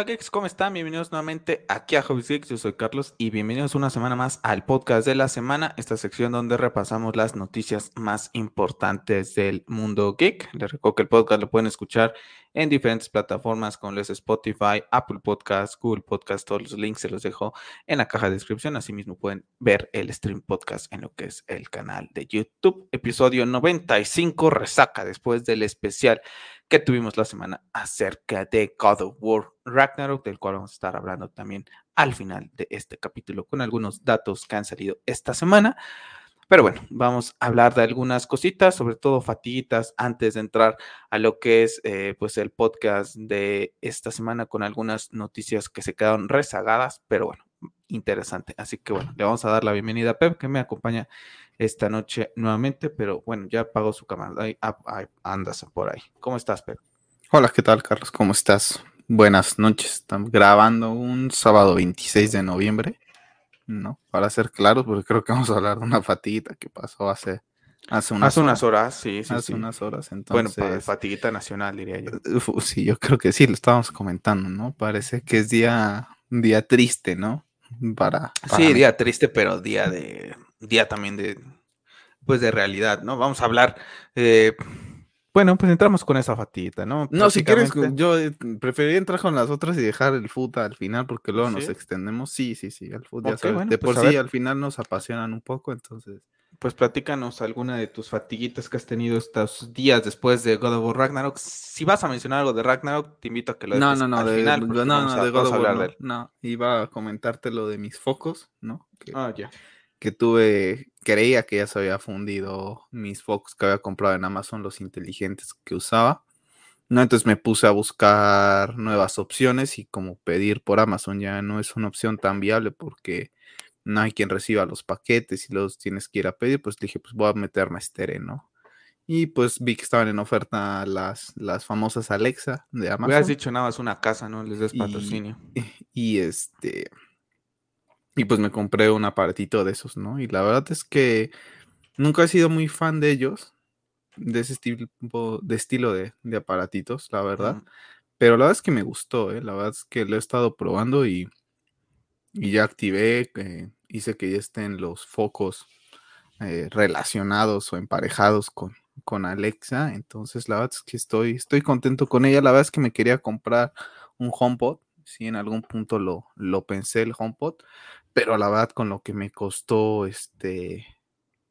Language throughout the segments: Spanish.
Hola Geeks, ¿cómo están? Bienvenidos nuevamente aquí a Hobbies Geeks, yo soy Carlos y bienvenidos una semana más al podcast de la semana, esta sección donde repasamos las noticias más importantes del mundo geek. Les recuerdo que el podcast lo pueden escuchar en diferentes plataformas como les Spotify, Apple Podcast, Google Podcast, todos los links se los dejo en la caja de descripción, asimismo pueden ver el stream podcast en lo que es el canal de YouTube. Episodio 95, resaca después del especial que tuvimos la semana acerca de God of War Ragnarok, del cual vamos a estar hablando también al final de este capítulo con algunos datos que han salido esta semana. Pero bueno, vamos a hablar de algunas cositas, sobre todo fatiguitas, antes de entrar a lo que es eh, pues el podcast de esta semana con algunas noticias que se quedaron rezagadas, pero bueno, interesante. Así que bueno, le vamos a dar la bienvenida a Pep, que me acompaña esta noche nuevamente, pero bueno, ya apagó su cámara. Ahí, andas por ahí. ¿Cómo estás, Pep? Hola, ¿qué tal, Carlos? ¿Cómo estás? Buenas noches. Estamos grabando un sábado 26 de noviembre, ¿no? Para ser claros, porque creo que vamos a hablar de una fatiguita que pasó hace Hace unas, hace unas horas. sí, sí. Hace unas horas, entonces. Bueno, fatiguita nacional, diría yo. sí, yo creo que sí, lo estábamos comentando, ¿no? Parece que es día, día triste, ¿no? Para, sí, día triste, pero día de día también de pues de realidad, ¿no? Vamos a hablar eh, bueno, pues entramos con esa fatita, ¿no? No, si quieres, yo eh, preferiría entrar con las otras y dejar el foot al final porque luego nos extendemos. Sí, sí, sí, el foot ya sabes. de por pues sí al final nos apasionan un poco, entonces. Pues platícanos alguna de tus fatiguitas que has tenido estos días después de God of War Ragnarok. Si vas a mencionar algo de Ragnarok, te invito a que lo no, no, no, al final. No, no, de God of War no, iba a comentarte lo de mis focos, ¿no? ah, ya que tuve, creía que ya se había fundido mis focos que había comprado en Amazon, los inteligentes que usaba. No, entonces me puse a buscar nuevas opciones y como pedir por Amazon ya no es una opción tan viable porque no hay quien reciba los paquetes y los tienes que ir a pedir, pues dije, pues voy a meterme a Estere, ¿no? Y pues vi que estaban en oferta las, las famosas Alexa de Amazon. Hubieras dicho nada más una casa, ¿no? Les des patrocinio. y este y pues me compré un aparatito de esos, ¿no? Y la verdad es que nunca he sido muy fan de ellos, de ese tipo de estilo de, aparatitos, la verdad. Pero la verdad es que me gustó, ¿eh? La verdad es que lo he estado probando y, y ya activé, eh, hice que ya estén los focos eh, relacionados o emparejados con, con Alexa. Entonces, la verdad es que estoy, estoy contento con ella. La verdad es que me quería comprar un HomePod. Sí, en algún punto lo, lo pensé el HomePod, pero la verdad con lo que me costó este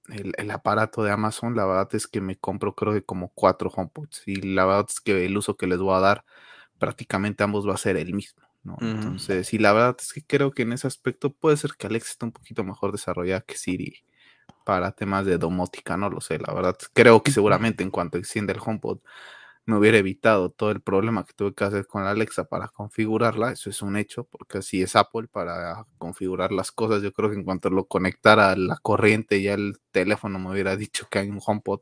el, aparato de Amazon, la verdad es que me compro creo que como cuatro HomePods y la verdad es que el uso que les voy a dar prácticamente ambos va a ser el mismo, ¿no? Entonces, y la verdad es que creo que en ese aspecto puede ser que Alexa esté un poquito mejor desarrollada que Siri para temas de domótica, no lo sé, la verdad creo que seguramente en cuanto extiende el HomePod me hubiera evitado todo el problema que tuve que hacer con la Alexa para configurarla, eso es un hecho, porque así es Apple para configurar las cosas. Yo creo que en cuanto lo conectara a la corriente, ya el teléfono me hubiera dicho que hay un HomePod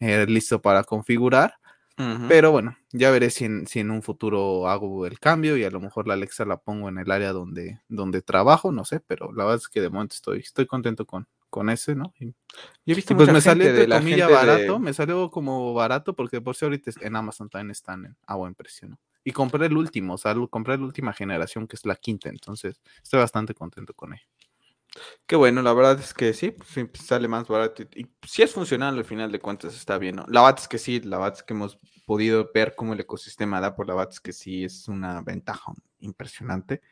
eh, listo para configurar. Pero bueno, ya veré si en, si en, un futuro hago el cambio y a lo mejor la Alexa la pongo en el área donde, donde trabajo, no sé, pero la verdad es que de momento estoy, estoy contento con, con ese, ¿no? Y, he visto pues me salió de la comilla barato, me salió como barato porque por si ahorita en Amazon también están a buen precio, ¿no? Y compré el último, o sea, compré la última generación que es la quinta, entonces estoy bastante contento con él. Qué bueno, la verdad es que sí, pues, sale más barato y, si es funcional al final de cuentas está bien, ¿no? La verdad es que sí, la verdad que hemos podido ver cómo el ecosistema da, por la verdad es que sí es una ventaja impresionante.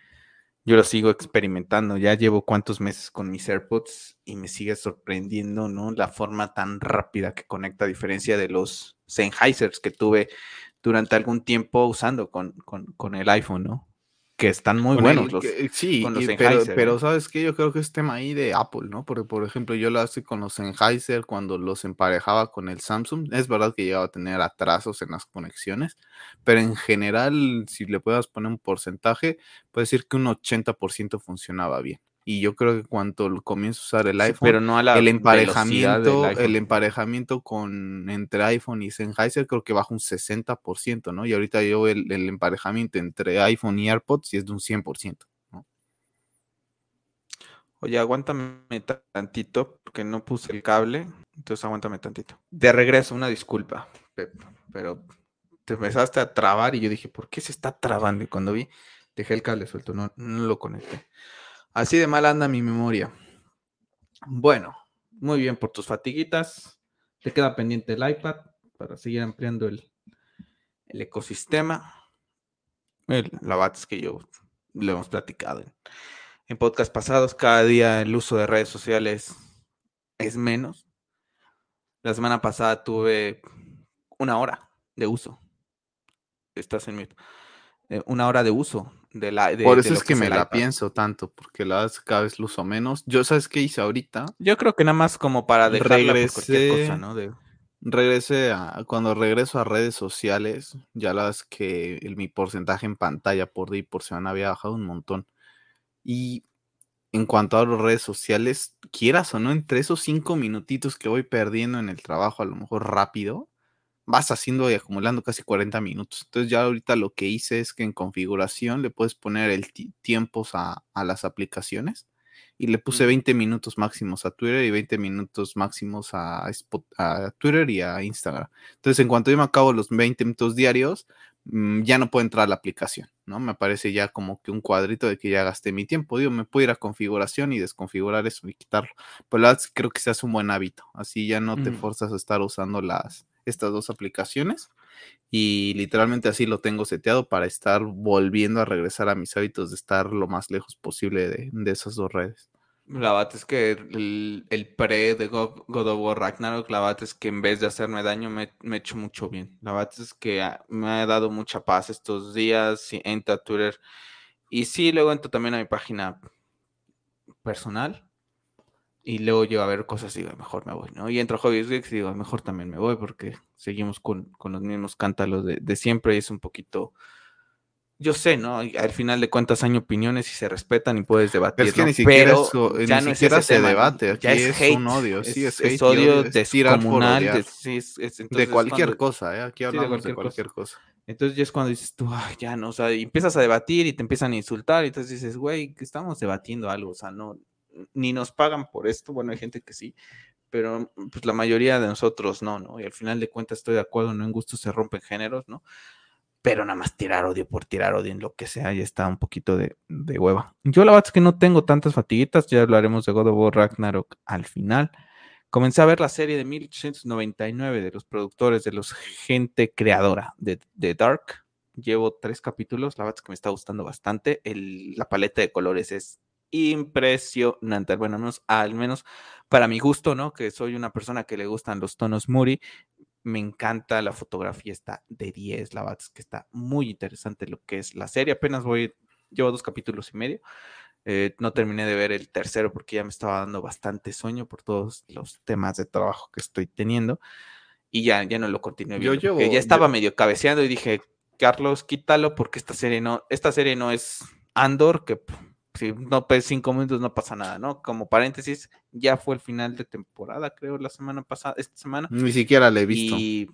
Yo lo sigo experimentando, ya llevo cuántos meses con mis AirPods y me sigue sorprendiendo, ¿no? La forma tan rápida que conecta, a diferencia de los Sennheisers que tuve durante algún tiempo usando con, con el iPhone, ¿no? Que están muy buenos los, sí, pero, pero, sabes que yo creo que es tema ahí de Apple, ¿no? Porque por ejemplo yo lo hice con los Sennheiser cuando los emparejaba con el Samsung, es verdad que llegaba a tener atrasos en las conexiones, pero en general si le puedas poner un porcentaje, puede decir que un 80% funcionaba bien. Y yo creo que cuando comienzo a usar el iPhone, pero no el emparejamiento, el emparejamiento con entre iPhone y Sennheiser creo que baja un 60%, ¿no? Y ahorita yo el, el emparejamiento entre iPhone y AirPods y es de un 100%, ¿no? Oye, aguántame tantito porque no puse el cable, entonces aguántame tantito. De regreso, una disculpa, pero te empezaste a trabar y yo dije, ¿por qué se está trabando? Y cuando vi Dejé el cable suelto, no, no lo conecté. Así de mal anda mi memoria. Bueno, muy bien por tus fatiguitas. Te queda pendiente el iPad para seguir ampliando el, el ecosistema. El, la que yo lo hemos platicado en, en podcast pasados. Cada día el uso de redes sociales es menos. La semana pasada tuve una hora de uso. Estás en mute. Eh, una hora de uso de la. De, Por eso es que me la iPad. pienso tanto, porque la cada vez lo uso menos. Yo, ¿sabes qué hice ahorita? Yo creo que nada más como para dejarla por cualquier cosa, ¿no? De, Regresé a, cuando regreso a redes sociales, ya la verdad es que el- mi porcentaje en pantalla por día y por semana había bajado un montón. Y en cuanto a las redes sociales, quieras o no, entre esos cinco minutitos que voy perdiendo en el trabajo, a lo mejor rápido, vas haciendo y acumulando casi 40 minutos. Entonces ya ahorita lo que hice es que en configuración le puedes poner el ti- tiempos a, a las aplicaciones y le puse Mm. 20 minutos máximos a Twitter y 20 minutos máximos a, Spot- a Twitter y a Instagram. Entonces en cuanto yo me acabo los 20 minutos diarios, mm, ya no puedo entrar a la aplicación, ¿no? Me aparece ya como que un cuadrito de que ya gasté mi tiempo. Digo, me puedo ir a configuración y desconfigurar eso y quitarlo. Pero la verdad creo que se hace un buen hábito. Así ya no te forzas a estar usando las, estas dos aplicaciones. Y literalmente así lo tengo seteado para estar volviendo a regresar a mis hábitos de estar lo más lejos posible de, de esas dos redes. La verdad es que el, pre de God, of War Ragnarok, la verdad es que en vez de hacerme daño, me, ha hecho mucho bien. La verdad es que ah, me ha dado mucha paz estos días. Sí, entro a Twitter y sí, luego entro también a mi página personal y luego llego a ver cosas y digo, mejor me voy, ¿no? Y entro a Hobbies Geeks y digo, mejor también me voy porque seguimos con, con los mismos cántalos de, de siempre y es un poquito... Yo sé, ¿no? Y Al final de cuentas hay opiniones y se respetan y puedes debatir. Es que ¿no? ni siquiera, Pero eso- ya ni no siquiera se debate. Aquí Ya es, hate, un odio. Sí, es, hate odio es por descomunal. de- sí, de cualquier cuando- cosa, ¿eh? Aquí hablamos de cualquier cualquier, cosa. Entonces ya es cuando dices tú, "Ay, ya no, o sea, y empiezas a debatir y te empiezan a insultar y entonces dices, güey, que estamos debatiendo algo, o sea, no, ni nos pagan por esto, bueno, hay gente que sí, pero pues la mayoría de nosotros no, ¿no? Y al final de cuentas estoy de acuerdo, no en gusto se rompen géneros, ¿no? Pero nada más tirar odio por tirar odio en lo que sea, ya está un poquito de, de hueva. Yo la verdad es que no tengo tantas fatiguitas, ya hablaremos de God of War Ragnarok al final. Comencé a ver la serie de 1899 de los productores, de los gente creadora de, de Dark. Llevo tres capítulos, la verdad es que me está gustando bastante. El- la paleta de colores es impresionante. Bueno, al menos, al menos para mi gusto, ¿no? Que soy una persona que le gustan los tonos Muri. Me encanta la fotografía, está de 10. La verdad es que está muy interesante lo que es la serie. Apenas voy, llevo dos capítulos y medio. Eh, no terminé de ver el tercero porque ya me estaba dando bastante sueño por todos los temas de trabajo que estoy teniendo. Y ya, ya no lo continué Yo viendo. llevo- ya estaba yo- medio cabeceando y dije, Carlos, quítalo porque esta serie no, esta serie no es Andor, que si no pues cinco minutos no pasa nada, ¿no? Como paréntesis, ya fue el final de temporada, creo, la semana pasada, esta semana. Ni siquiera le he visto. Y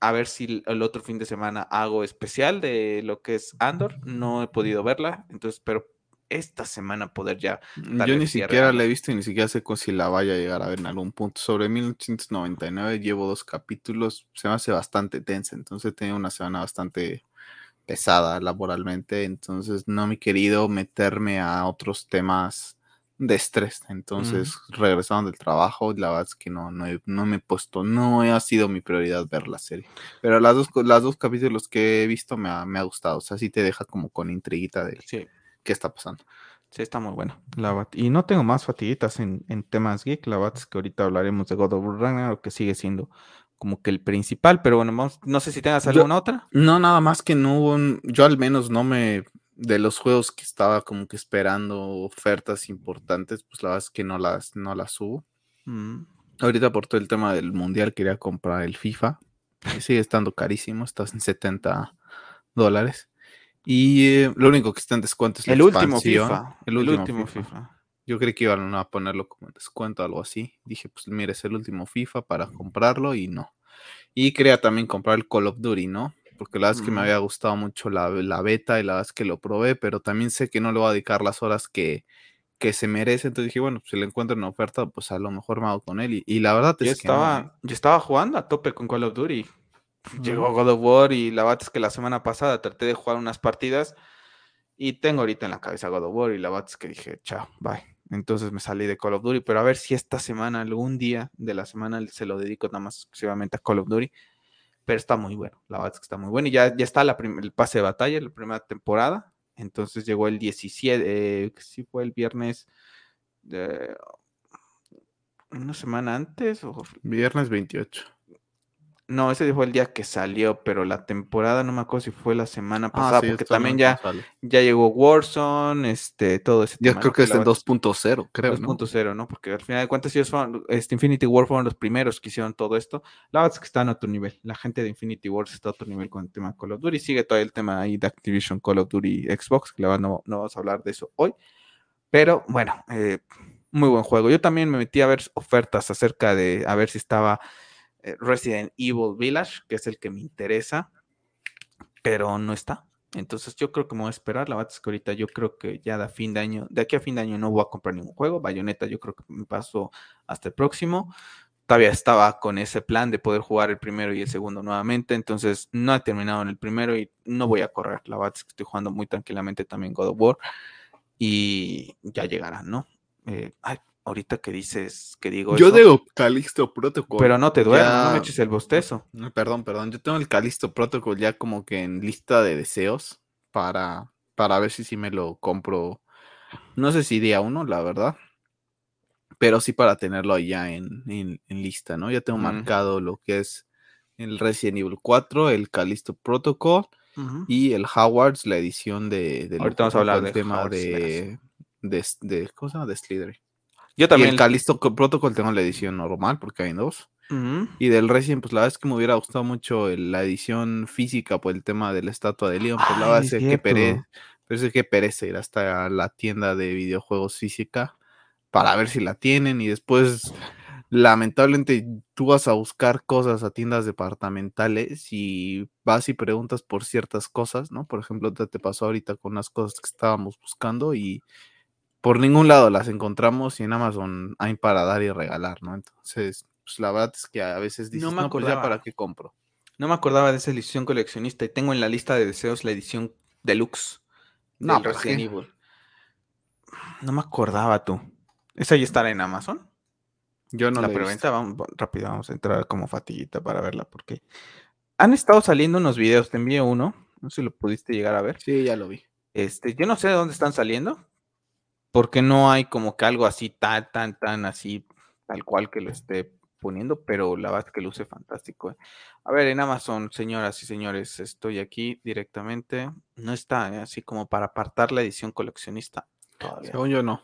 a ver si el- otro fin de semana hago especial de lo que es Andor. No he podido verla, entonces espero esta semana poder ya. Yo ni siquiera la he visto y ni siquiera sé si la vaya a llegar a ver en algún punto. Sobre 1899 llevo dos capítulos, se me hace bastante tensa, entonces he tenido una semana bastante pesada laboralmente, entonces no me he querido meterme a otros temas de estrés. Entonces, regresando del trabajo, la verdad es que no, no, he- no me he puesto, no ha sido mi prioridad ver la serie. Pero las dos, las dos capítulos que he visto me ha, me ha gustado, o sea, sí te deja como con intriguita de Sí, qué está pasando. sí, está muy bueno. La. Y no tengo más fatiguitas en, en temas geek. La verdad es que ahorita hablaremos de God of War Ragnarok, que sigue siendo como que el principal. Pero bueno, vamos, no sé si tengas Yo- alguna otra. No, nada más que no hubo un- yo al menos no me, de los juegos que estaba como que esperando ofertas importantes, pues la verdad es que no las, no las subo. Mm, Ahorita por todo el tema del mundial quería comprar el FIFA, que sigue estando carísimo, está en 70 dólares. Y eh, lo único que está en descuento es la El último expansión, FIFA. El último, FIFA. FIFA. Yo creí que iban a ponerlo como en descuento o algo así. Dije, pues mire, es el último FIFA para comprarlo y no. Y quería también comprar el Call of Duty, ¿no? Porque la verdad es que me Mm. había gustado mucho la, la beta y la verdad es que lo probé, pero también sé que no le voy a dedicar las horas que, que se merece. Entonces dije, bueno, si le encuentro una oferta, pues a lo mejor me hago con él. Y, y la verdad Yo es que no, estaba, yo estaba jugando a tope con Call of Duty. Llegó. God of War y la verdad es que la semana pasada traté de jugar unas partidas Y tengo ahorita en la cabeza God of War y la verdad es que dije, chao, bye. Entonces me salí de Call of Duty, pero a ver si esta semana, algún día de la semana, se lo dedico nada más exclusivamente a Call of Duty. Pero está muy bueno, la verdad está muy bueno. Y ya, ya está la el pase de batalla, la primera temporada. Entonces llegó el 17, eh, sí fue el viernes, de, una semana antes. O... Viernes 28. No, ese fue el día que salió, pero la temporada no me acuerdo si fue la semana ah, pasada, porque también ya, ya llegó Warzone, este, todo ese Yo creo que es el 2.0, creo. 2.0, ¿no? Porque al final de cuentas, ellos fueron, este, Infinity War fueron los primeros que hicieron todo esto. La verdad es que están a otro nivel. La gente de Infinity War está a otro nivel con el tema de Call of Duty. Sigue todo el tema ahí de Activision, Call of Duty, Xbox, que la verdad no, no vamos a hablar de eso hoy. Pero bueno, eh, muy buen juego. Yo también me metí a ver ofertas acerca de a ver si estaba Resident Evil Village, que es el que me interesa, pero no está. Entonces yo creo que me voy a esperar. La verdad que ahorita yo creo que ya de fin de año, de aquí a fin de año no voy a comprar ningún juego. Bayonetta yo creo que me paso hasta el próximo. Todavía estaba con ese plan de poder jugar el primero y el segundo nuevamente. Entonces no he terminado en el primero y no voy a correr. La verdad es que estoy jugando muy tranquilamente también God of War. Y ya llegará, ¿no? Eh, ay, ahorita que dices, que digo. Yo digo Calisto Protocol. Pero no te duermas, no me eches el bostezo. Perdón, perdón. Yo tengo el Calisto Protocol ya como que en lista de deseos para, para ver si sí me lo compro. No sé si día uno, la verdad. Pero sí para tenerlo ya en, en, lista, ¿no? Ya tengo marcado lo que es el Resident Evil 4, el Calisto Protocol y el Howards, la edición de. de Ahorita vamos a hablar del tema de, de, de, ¿Cómo se llama? De Slithery. Yo también. el Calisto Protocol tengo la edición normal porque hay dos. Y del Resident, pues la verdad es que me hubiera gustado mucho la edición física por el tema de la estatua de Leon. Pues la verdad es que perece, es que perece ir hasta la tienda de videojuegos física para ver si la tienen y después lamentablemente tú vas a buscar cosas a tiendas departamentales y vas y preguntas por ciertas cosas, ¿no? Por ejemplo, te, te pasó ahorita con unas cosas que estábamos buscando y por ningún lado las encontramos y en Amazon hay para dar y regalar, ¿no? Entonces, pues la verdad es que a veces dices, no me pues, acordaba para qué compro. No me acordaba de esa edición coleccionista y tengo en la lista de deseos la edición deluxe no, Resident Evil. No me acordaba tú. ¿Esa ya estará en Amazon? Yo no la preventa, vamos, rápido, vamos a entrar como fatiguita para verla porque han estado saliendo unos videos, te envié uno, no sé si lo pudiste llegar a ver. Sí, ya lo vi. Este, yo no sé de dónde están saliendo, porque no hay como que algo así tan, tan, tan así, tal cual que lo esté poniendo, pero la verdad es que luce fantástico. ¿eh? A ver, en Amazon, señoras y señores, estoy aquí directamente. No está ¿eh? así como para apartar la edición coleccionista. Todavía. Según yo no.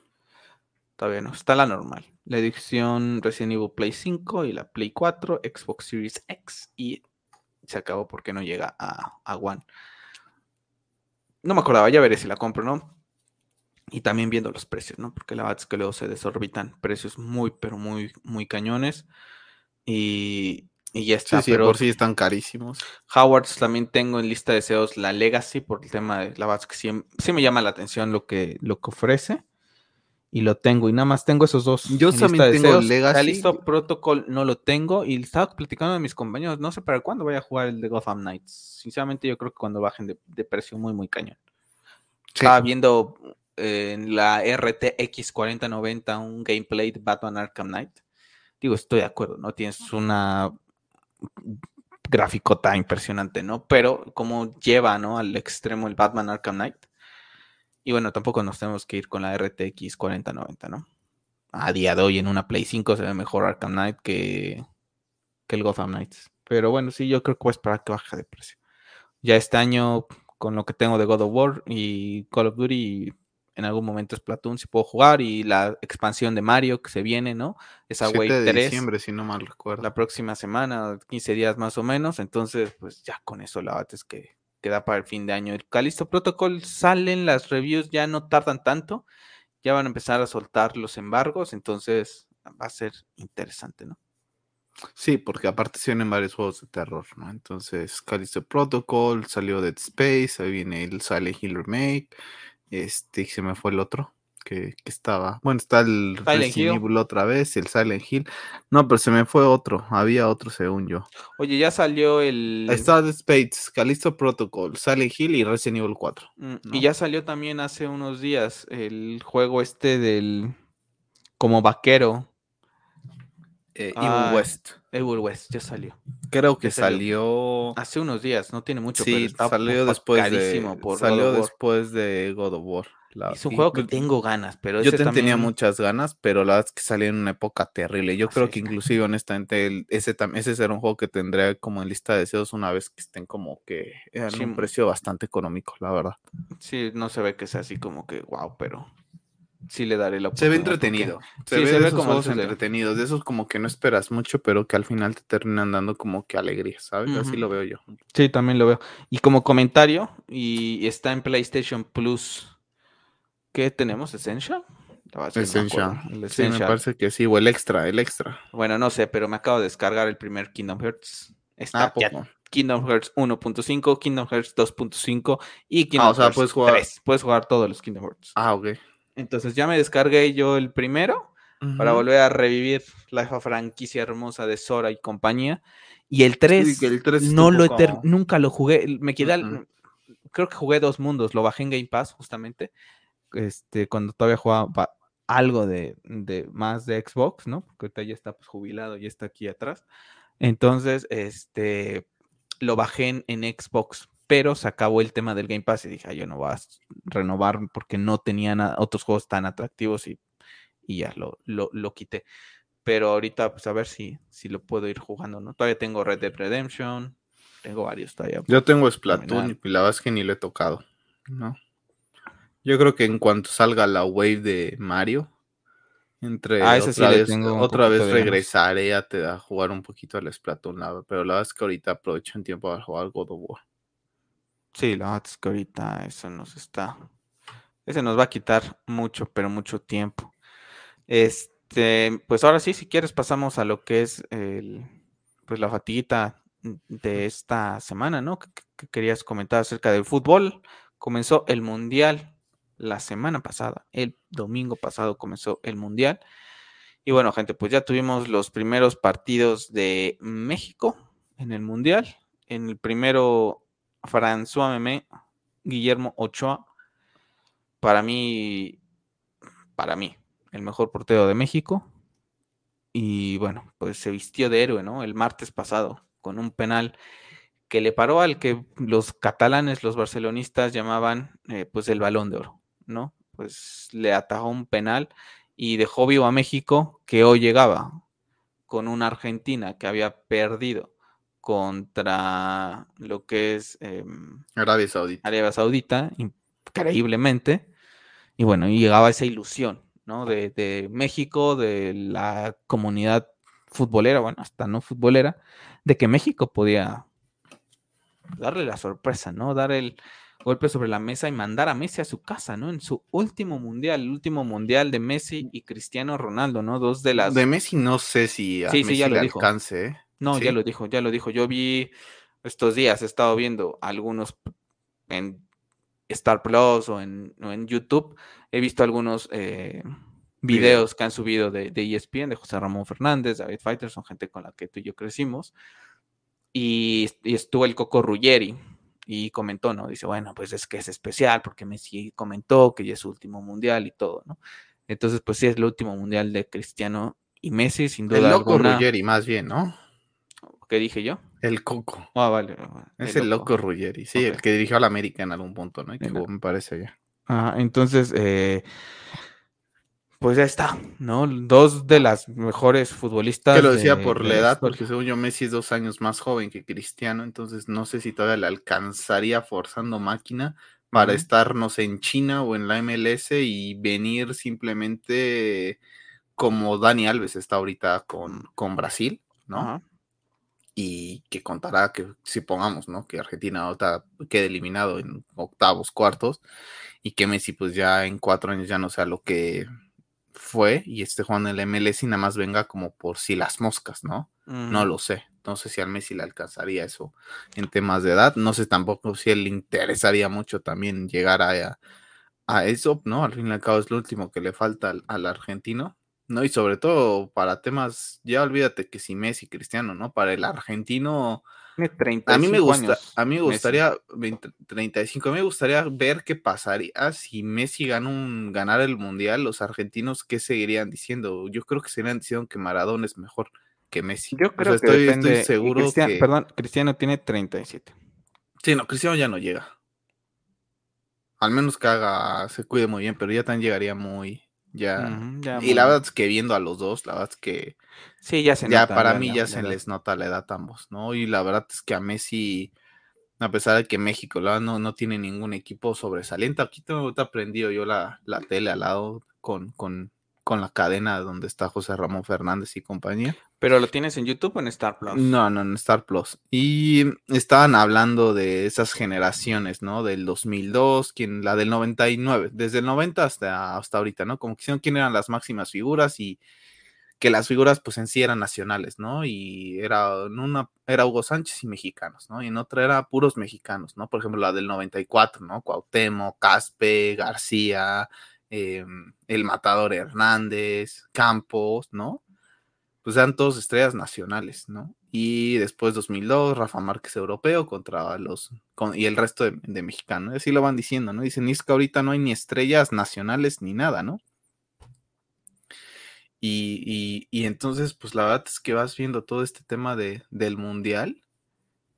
Todavía no. Está la normal. La edición Resident Evil Play 5 y la Play 4, Xbox Series X y se acabó porque no llega a, a One. No me acordaba, ya veré si la compro, ¿no? Y también viendo los precios, ¿no? Porque la verdad es que luego se desorbitan precios muy, pero muy, muy cañones. Y, ya está. Sí, pero por sí están carísimos. Howards también tengo en lista de deseos la Legacy por el tema de la verdad es que sí, me llama la atención lo que, lo que ofrece. Y lo tengo, y nada más tengo esos dos. Yo también tengo Legacy. listo Protocol no lo tengo. Y estaba platicando de mis compañeros. No sé para cuándo voy a jugar el de Gotham Knights. Sinceramente, yo creo que cuando bajen de, precio muy, muy cañón. Estaba viendo en la RTX 4090 un gameplay de Batman Arkham Knight. Digo, estoy de acuerdo, ¿no? Tienes una gráfico tan impresionante, ¿no? Pero como lleva, ¿no? Al extremo el Batman Arkham Knight. Y bueno, tampoco nos tenemos que ir con la RTX 4090, ¿no? A día de hoy en una Play 5 se ve mejor Arkham Knight que, que el Gotham Knights. Pero bueno, sí, yo creo que voy a esperar que baje de precio. Ya este año, con lo que tengo de God of War y Call of Duty, en algún momento Splatoon si puedo jugar y la expansión de Mario que se viene, ¿no? Esa Way 3. de diciembre, si no mal recuerdo. La próxima semana, 15 días más o menos, entonces pues ya con eso la verdad es que queda para el fin de año. El Calisto Protocol salen las reviews, ya no tardan tanto, ya van a empezar a soltar los embargos, entonces va a ser interesante, ¿no? Sí, porque aparte se vienen varios juegos de terror, ¿no? Entonces, Callisto Protocol, salió Dead Space, ahí viene el Silent Hill Remake, este, se me fue el otro. que, que estaba. Bueno, está el Resident Hill. Evil otra vez, el Silent Hill. No, pero se me fue otro. Había otro, según yo. Oye, ya salió el. Está The Spades, Callisto Protocol, Silent Hill y Resident Evil 4. Mm, ¿no? Y ya salió también hace unos días el juego este del. Como vaquero. Eh, Ah, Evil West. Evil West, ya salió. Creo que salió. salió. Hace unos días, no tiene mucho, pero Sí, está salió después de. por Salió of War. después de God of War. la- Es un juego que tengo ganas, pero Yo ese te- tenía también- muchas ganas, pero la verdad es que salió en una época terrible. Yo Así creo es. que inclusive, honestamente, el- ese, ese será un juego que tendré como en lista de deseos una vez que estén como que en Sí. un precio bastante económico, la verdad. Sí, no se ve que sea así como que wow, pero sí le daré la Se ve oportunidad porque- entretenido. Se Sí, ve se de ve esos como juegos entretenidos, de esos como que no esperas mucho, pero que al final te terminan dando como que alegría, ¿sabes? Así lo veo yo. Sí, también lo veo. Y como comentario, y está en PlayStation Plus. ¿Qué tenemos? ¿Essential? No Essential. El Sí, me Essential. parece que sí, o el extra, el extra. Bueno, no sé, pero me acabo de descargar el primer Kingdom Hearts. Está Ah, poco. Kingdom Hearts 1.5, Kingdom Hearts 2.5 y Kingdom Ah, o sea, Hearts puedes jugar- 3. Puedes jugar todos los Kingdom Hearts. Ah, ok. Entonces ya me descargué yo el primero para volver a revivir la franquicia hermosa de Sora y compañía. Y el 3, que el 3 no lo como- nunca lo jugué. Me quedé al- creo que jugué dos mundos, lo bajé en Game Pass justamente. Este, cuando todavía jugaba algo de, de más de Xbox, ¿no? Porque ahorita ya está pues, jubilado y está aquí atrás. Entonces, este, lo bajé en, en Xbox, pero se acabó el tema del Game Pass y dije, "Ay, yo no voy a renovar porque no tenía na- otros juegos tan atractivos y, y ya lo, lo, lo quité. Pero ahorita, pues a ver si, si lo puedo ir jugando, ¿no? Todavía tengo Red Dead Redemption, tengo varios todavía. Yo tengo Splatoon y la verdad es que ni lo he tocado. ¿no? Yo creo que en cuanto salga la wave de Mario, entre Ah, sí otra le vez, tengo otra vez regresaré a, te- a jugar un poquito al Splatoon, la- pero la verdad es que ahorita aprovecho un tiempo para jugar God of War. Sí, la verdad es que ahorita eso nos está. Ese nos va a quitar mucho, pero mucho tiempo. Este, pues ahora sí, si quieres, pasamos a lo que es el, pues la fatiguita de esta semana, ¿no? Que, que querías comentar acerca del fútbol. Comenzó el Mundial la semana pasada, el domingo pasado comenzó el Mundial. Y bueno, gente, pues ya tuvimos los primeros partidos de México en el Mundial. En el primero, François Memé, Guillermo Ochoa, para mí, para mí, el mejor portero de México. Y bueno, pues se vistió de héroe, ¿no? El martes pasado, con un penal que le paró al que los catalanes, los barcelonistas llamaban eh, pues el balón de oro, ¿no? Pues le atajó un penal y dejó vivo a México que hoy llegaba con una Argentina que había perdido contra lo que es eh, Arabia Saudita. Arabia Saudita, increíblemente. Y bueno, y llegaba esa ilusión, ¿no? De, de, México, de la comunidad futbolera, bueno, hasta no futbolera, de que México podía darle la sorpresa, ¿no? Dar el golpe sobre la mesa y mandar a Messi a su casa, ¿no? En su último mundial, el último mundial de Messi y Cristiano Ronaldo, ¿no? Dos de las... De Messi no sé si a Sí, sí, Messi ya lo le dijo. alcance, ¿eh? No, ¿Sí? ya lo dijo, ya lo dijo. Yo vi estos días, he estado viendo algunos en Star Plus o en, o en YouTube, he visto algunos eh, videos que han subido de, de, ESPN, de José Ramón Fernández, David Fighter, son gente con la que tú y yo crecimos. Y, y estuvo el Coco Ruggeri y comentó, ¿no? Dice, bueno, pues es que es especial porque Messi comentó que ya es su último mundial y todo, ¿no? Entonces, pues sí, es el último mundial de Cristiano y Messi, sin duda el loco alguna. Ruggeri, más bien, ¿no? ¿Qué dije yo? El Coco. Ah, vale. Es el, el loco. loco Ruggeri, sí, okay. el que dirigió a la América en algún punto, ¿no? Y que me parece ya. Ah, entonces, eh, pues ya está, ¿no? Dos de las mejores futbolistas. Que lo decía de, por de la edad, porque según yo Messi es dos años más joven que Cristiano, entonces no sé si todavía le alcanzaría forzando máquina para uh -huh. estarnos en China o en la MLS y venir simplemente como Dani Alves está ahorita con, con Brasil, ¿no? Uh -huh. Y que contará que si pongamos, ¿no? Que Argentina ahorita quede eliminado en octavos, cuartos, y que Messi pues ya en cuatro años ya no sea lo que fue y esté jugando en el MLS y nada más venga como por si las moscas, ¿no? No lo sé. No sé si al Messi le alcanzaría eso en temas de edad. No sé tampoco si él le interesaría mucho también llegar a, a eso, ¿no? Al fin y al cabo es lo último que le falta al, argentino, ¿no? Y sobre todo para temas, ya olvídate que si Messi, Cristiano, ¿no? Para el argentino, a mí me gusta, a mí me gustaría 35, a mí me gustaría ver qué pasaría si Messi gana un ganar el mundial, los argentinos qué seguirían diciendo. Yo creo que seguirían diciendo que Maradona es mejor que Messi. Yo creo que estoy, estoy seguro que perdón, Cristiano tiene 37. Sí, no, Cristiano ya no llega. Al menos que haga, se cuide muy bien, pero ya también llegaría muy, ya. y la verdad es que viendo a los dos, la verdad es que. Sí, ya se Ya para mí ya se les nota la edad a ambos, ¿no? Y la verdad es que a Messi, a pesar de que México la, no, no tiene ningún equipo sobresaliente, aquí tengo aprendido yo la, la tele al lado con, con con la cadena donde está José Ramón Fernández y compañía. ¿Pero lo tienes en YouTube o en Star Plus? No, no, en Star Plus. Y estaban hablando de esas generaciones, ¿no? Del 2002, quien, la del 99, desde el 90 hasta, hasta ahorita, ¿no? Como que hicieron quién eran las máximas figuras y que las figuras pues en sí eran nacionales, ¿no? Y era en una era Hugo Sánchez y mexicanos, ¿no? Y en otra era puros mexicanos, ¿no? Por ejemplo, la del 94, ¿no? Cuauhtémoc, Caspe, García, Em, el Matador Hernández, Campos, ¿no? Pues eran todos estrellas nacionales, ¿no? Y después 2002, Rafa Márquez europeo contra los, y el resto de, mexicanos, así lo van diciendo, ¿no? Dicen, es que ahorita no hay ni estrellas nacionales ni nada, ¿no? Y, entonces, pues la verdad es que vas viendo todo este tema de, del mundial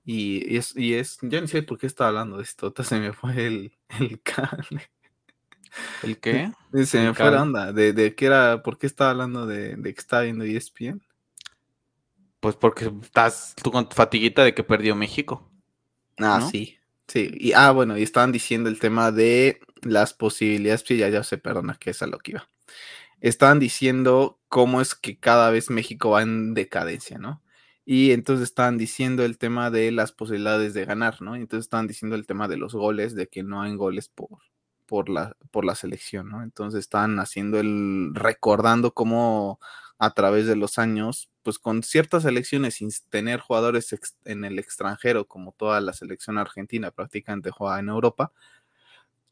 y, es, y es, ya ni sé por qué estaba hablando de esto, se me fue el, el ¿El qué? Se me fue la onda. De, de qué era, ¿por qué estaba hablando de, de que estaba viendo ESPN? Pues porque estás tú con tu fatiguita de que perdió México. Ah, sí. Sí. Y, ah, bueno, y estaban diciendo el tema de las posibilidades. Sí, ya, ya se perdona que es a lo que iba. Estaban diciendo cómo es que cada vez México va en decadencia, ¿no? Y entonces estaban diciendo el tema de las posibilidades de ganar, ¿no? Y entonces estaban diciendo el tema de los goles, de que no hay goles por, por la, por la selección, ¿no? Entonces están haciendo el, recordando cómo a través de los años, pues con ciertas selecciones sin tener jugadores en el extranjero, como toda la selección argentina prácticamente juega en Europa,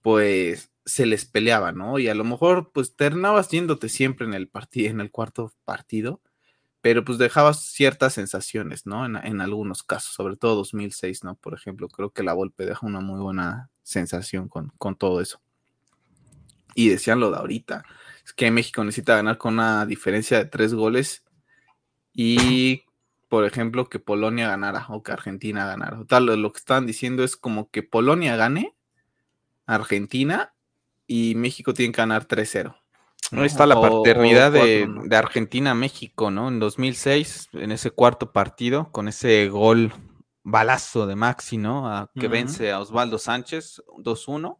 pues se les peleaba, ¿no? Y a lo mejor pues terminabas yéndote siempre en el partido, en el cuarto partido, pero pues dejabas ciertas sensaciones, ¿no? En, en, algunos casos, sobre todo 2006, ¿no? Por ejemplo, creo que la Volpe deja una muy buena sensación con, con todo eso y decían lo de ahorita. Es que México necesita ganar con una diferencia de tres goles y, por ejemplo, que Polonia ganara o que Argentina ganara. Tal, lo que estaban diciendo es como que Polonia gane, Argentina y México tiene que ganar 3-0. ¿no? está la paternidad de, de Argentina-México, ¿no? En 2006, en ese cuarto partido, con ese gol balazo de Maxi, ¿no? que vence a Osvaldo Sánchez 2-1.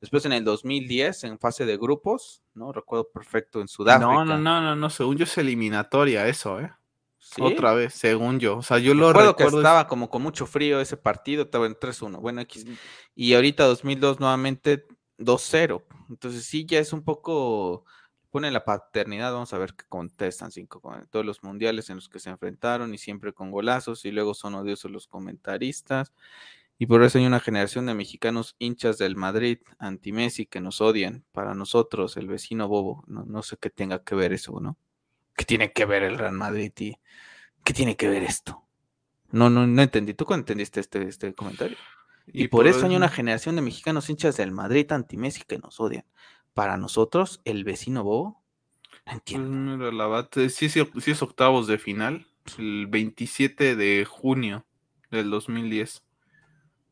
Después en el 2010, en fase de grupos, ¿no? Recuerdo perfecto en Sudáfrica. No, no, no, no, no, según yo es eliminatoria eso, ¿eh? Otra vez, según yo. O sea, yo lo recuerdo. que estaba como con mucho frío ese partido, estaba en 3-1. Bueno, y ahorita 2002 nuevamente 2-0. Entonces sí, ya es un poco... Pone la paternidad, vamos a ver qué contestan cinco todos los mundiales en los que se enfrentaron y siempre con golazos y luego son odiosos los comentaristas y por eso hay una generación de mexicanos hinchas del Madrid, anti-Messi, que nos odian. Para nosotros, el vecino bobo, no, sé qué tenga que ver eso, ¿no? ¿Qué tiene que ver el Real Madrid y qué tiene que ver esto? No, no, no entendí. ¿Tú cuándo entendiste este, este comentario? Y, por, eso hay una generación de mexicanos hinchas del Madrid anti-Messi que nos odian. Para nosotros, el vecino bobo, no entiendo. Pues sí, sí, sí es octavos de final, el 27 de junio del 2010.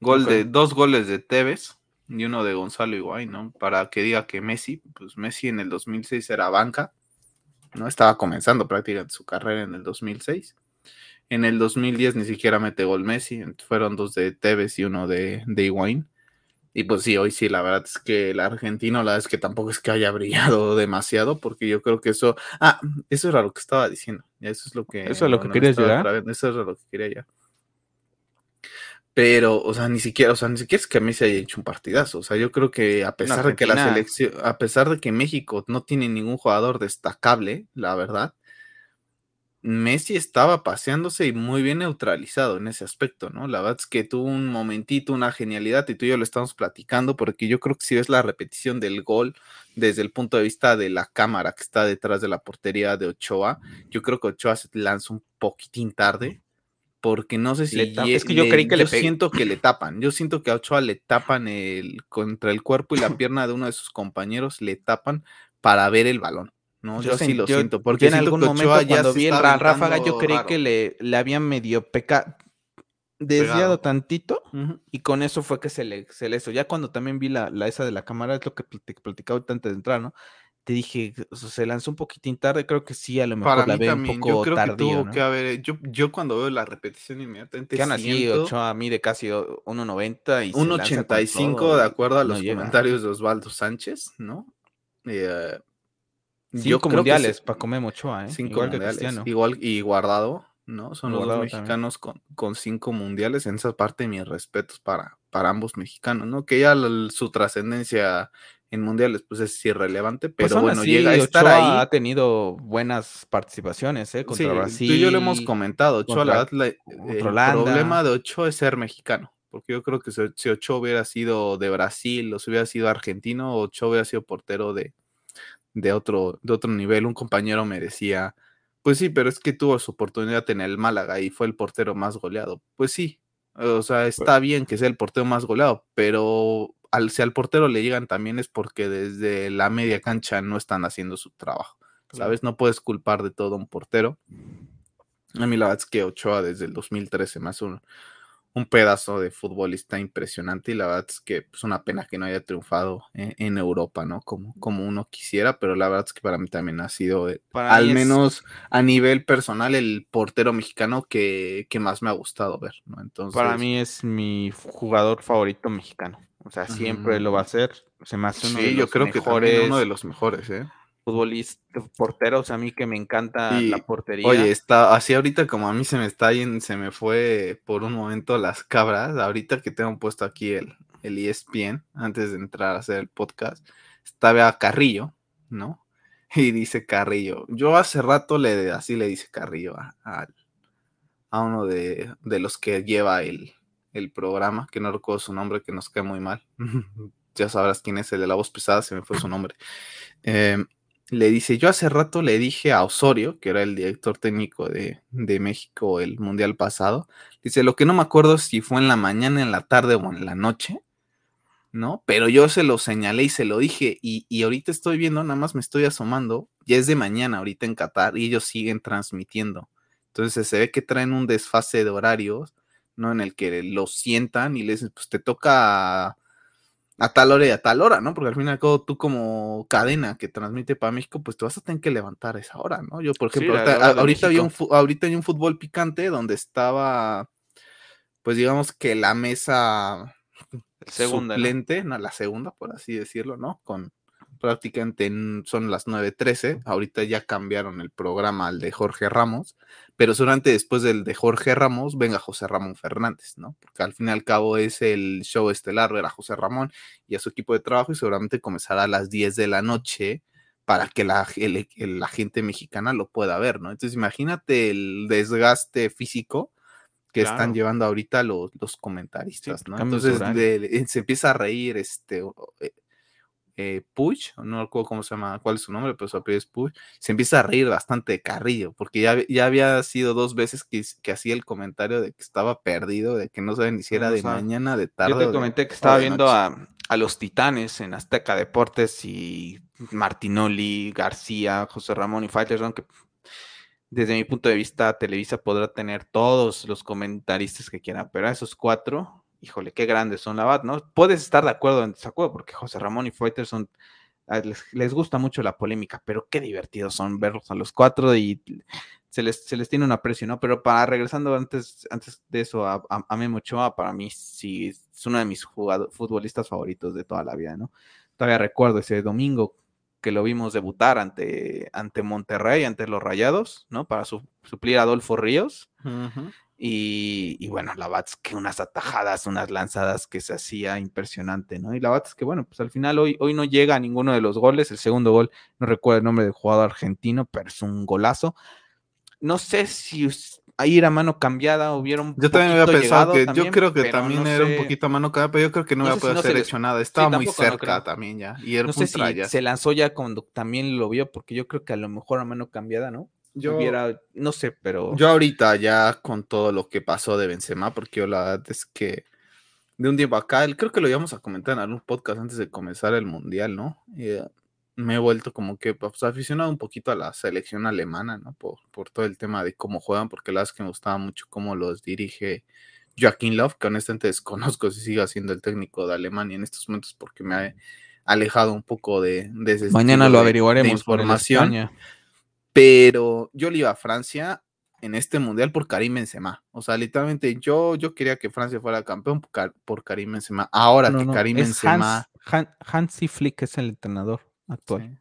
Gol de, dos goles de Tevez y uno de Gonzalo Higuaín, ¿no? Para que diga que Messi, pues Messi en el 2006 era banca, ¿no? Estaba comenzando prácticamente su carrera en el 2006. En el 2010 ni siquiera mete gol Messi, fueron dos de Tevez y uno de, de Higuaín. Y pues sí, hoy sí, la verdad es que el argentino, la verdad es que tampoco es que haya brillado demasiado, porque yo creo que eso, ah, eso era lo que estaba diciendo, eso es lo que... Eso es lo que querías llegar. Eso es lo que quería ya. Pero, o sea, ni siquiera, o sea, ni siquiera es que Messi haya hecho un partidazo. O sea, yo creo que a pesar de que la selección, a pesar de que México no tiene ningún jugador destacable, la verdad, Messi estaba paseándose y muy bien neutralizado en ese aspecto, ¿no? La verdad es que tuvo un momentito, una genialidad, y tú y yo lo estamos platicando, porque yo creo que si ves la repetición del gol desde el punto de vista de la cámara que está detrás de la portería de Ochoa, yo creo que Ochoa se lanza un poquitín tarde, porque no sé si es que yo creí que le siento que le tapan, yo siento que a Ochoa le tapan el contra el cuerpo y la pierna de uno de sus compañeros le tapan para ver el balón. No, yo, sí lo siento, porque en algún momento cuando vi el ráfaga yo creí que le, le había medio peca desviado tantito y con eso fue que se le, se le eso. Ya cuando también vi la, la esa de la cámara, es lo que te platicaba antes de entrar, ¿no? Te dije, se lanzó un poquitín tarde, creo que sí, a lo mejor la ve un poco yo creo tardío, que tuvo que haber, yo, yo cuando veo la repetición inmediatamente siento... así, Ocho a mí de casi 1.90 y 1.85 de acuerdo a los comentarios de Osvaldo Sánchez, ¿no? Eh, Cinco yo mundiales para comer Ochoa, ¿eh? Cinco igual mundiales, igual y guardado, ¿no? Son los dos mexicanos con, con, cinco mundiales. En esa parte, mis respetos para, para ambos mexicanos, ¿no? Que ya su trascendencia en mundiales, pues es irrelevante, pues pero bueno, llega a estar ahí. Ha tenido buenas participaciones, ¿eh? Contra Brasil. Tú y yo lo hemos comentado, Ochoa, la verdad, el problema de Ochoa es ser mexicano. Porque yo creo que si, Ochoa hubiera sido de Brasil o si hubiera sido argentino, Ochoa hubiera sido portero de, de otro, de otro nivel. Un compañero merecía, pues sí, pero es que tuvo su oportunidad en el Málaga y fue el portero más goleado. Pues sí, o sea, pues está bien que sea el portero más goleado, pero al, si al portero le llegan también es porque desde la media cancha no están haciendo su trabajo. ¿Sabes? No puedes culpar de todo a un portero. A mí la verdad es que Ochoa desde el 2013 más un, un pedazo de futbolista impresionante y la verdad es que es pues, una pena que no haya triunfado en, Europa, ¿no? Como, como uno quisiera, pero la verdad es que para mí también ha sido, eh, al menos a nivel personal, el portero mexicano que, más me ha gustado ver, ¿no? Entonces... Para mí es mi jugador favorito mexicano, o sea, siempre lo va a ser, se me hace uno de los yo creo que uno de los mejores, ¿eh? Futbolista, porteros, a mí que me encanta la portería. Oye, está así ahorita como a mí se me está yendo, se me fue por un momento las cabras, ahorita que tengo puesto aquí el, el ESPN, antes de entrar a hacer el podcast, estaba Carrillo, ¿no? Y dice Carrillo, yo hace rato le, así le dice Carrillo a, a, uno de, de, los que lleva el, el programa, que no recuerdo su nombre, que nos queda muy mal. ya sabrás quién es el de la voz pesada, se me fue su nombre. Eh, le dice, yo hace rato le dije a Osorio, que era el director técnico de, México el Mundial pasado, dice, lo que no me acuerdo si fue en la mañana, en la tarde o en la noche, ¿no? Pero yo se lo señalé y se lo dije, y, y ahorita estoy viendo, nada más me estoy asomando, ya es de mañana ahorita en Qatar, y ellos siguen transmitiendo. Entonces se ve que traen un desfase de horarios, ¿no? En el que lo sientan y les dicen, pues te toca a tal hora y a tal hora, ¿no? Porque al fin y al cabo tú como cadena que transmite para México, pues te vas a tener que levantar a esa hora, ¿no? Yo, por ejemplo, ahorita, había un, ahorita hay un fútbol picante donde estaba, pues digamos que la mesa segunda, suplente, ¿no? la segunda, por así decirlo, ¿no? Con prácticamente son las 9.13, ahorita ya cambiaron el programa al de Jorge Ramos, pero solamente después del de Jorge Ramos venga José Ramón Fernández, ¿no? Porque al fin y al cabo es el show estelar, a José Ramón y a su equipo de trabajo y seguramente comenzará a las 10 de la noche para que la, la gente mexicana lo pueda ver, ¿no? Entonces imagínate el desgaste físico que están llevando ahorita los, los comentaristas, ¿no? Entonces se empieza a reír este eh, Puch, no recuerdo cómo se llama, cuál es su nombre, pero su apellido es Puch, se empieza a reír bastante de Carrillo, porque ya, ya había sido dos veces que, que hacía el comentario de que estaba perdido, de que no saben ni si era de mañana, de tarde. Yo te comenté que estaba viendo a, los Titanes en Azteca Deportes y Martinoli, García, José Ramón y Faitelson, que desde mi punto de vista Televisa podrá tener todos los comentaristas que quieran, pero a esos cuatro híjole, qué grandes son la BAT, ¿no? Puedes estar de acuerdo en desacuerdo, porque José Ramón y Faitelson ah, les, gusta mucho la polémica, pero qué divertidos son verlos a los cuatro y se les, se les tiene un aprecio, ¿no? Pero para regresando antes, antes de eso a, a, Memo Ochoa, para mí sí es uno de mis futbolistas favoritos de toda la vida, ¿no? Todavía recuerdo ese domingo que lo vimos debutar ante, ante Monterrey, ante los Rayados, ¿no? Para suplir a Adolfo Ríos. Y, bueno, la Bats que unas atajadas, unas lanzadas que se hacía impresionante, ¿no? Y la Bats que bueno, pues al final hoy, hoy no llega a ninguno de los goles. El segundo gol, no recuerdo el nombre del jugador argentino, pero es un golazo. no sé si a ir a mano cambiada hubiera un Yo también había pensado que yo creo que también no era un poquito a mano cada, pero yo creo que no no iba sé a si poder no se hacer le- hecho nada. Estaba muy cerca también ya. Y era No sé un si trayas. se lanzó ya cuando también lo vio, porque yo creo que a lo mejor a mano cambiada, ¿no? Yo, Hubiera, no sé, pero yo ahorita ya con todo lo que pasó de Benzema, porque yo la verdad es que de un tiempo acá, el- creo que lo íbamos a comentar en algún podcast antes de comenzar el mundial, ¿no? Eh, me he vuelto como que pues, aficionado un poquito a la selección alemana, ¿no? Por, por todo el tema de cómo juegan, porque la verdad es que me gustaba mucho cómo los dirige Joaquín Löw, que honestamente desconozco si siga siendo el técnico de Alemania en estos momentos porque me ha alejado un poco de, de ese mañana lo de- averiguaremos información. Pero yo le iba a Francia en este mundial por Karim Benzema. O sea, literalmente yo, yo quería que Francia fuera campeón por, por Karim Benzema. Ahora No, que no, Karim Benzema... Hans, Han- Hansi Flick es el entrenador actual.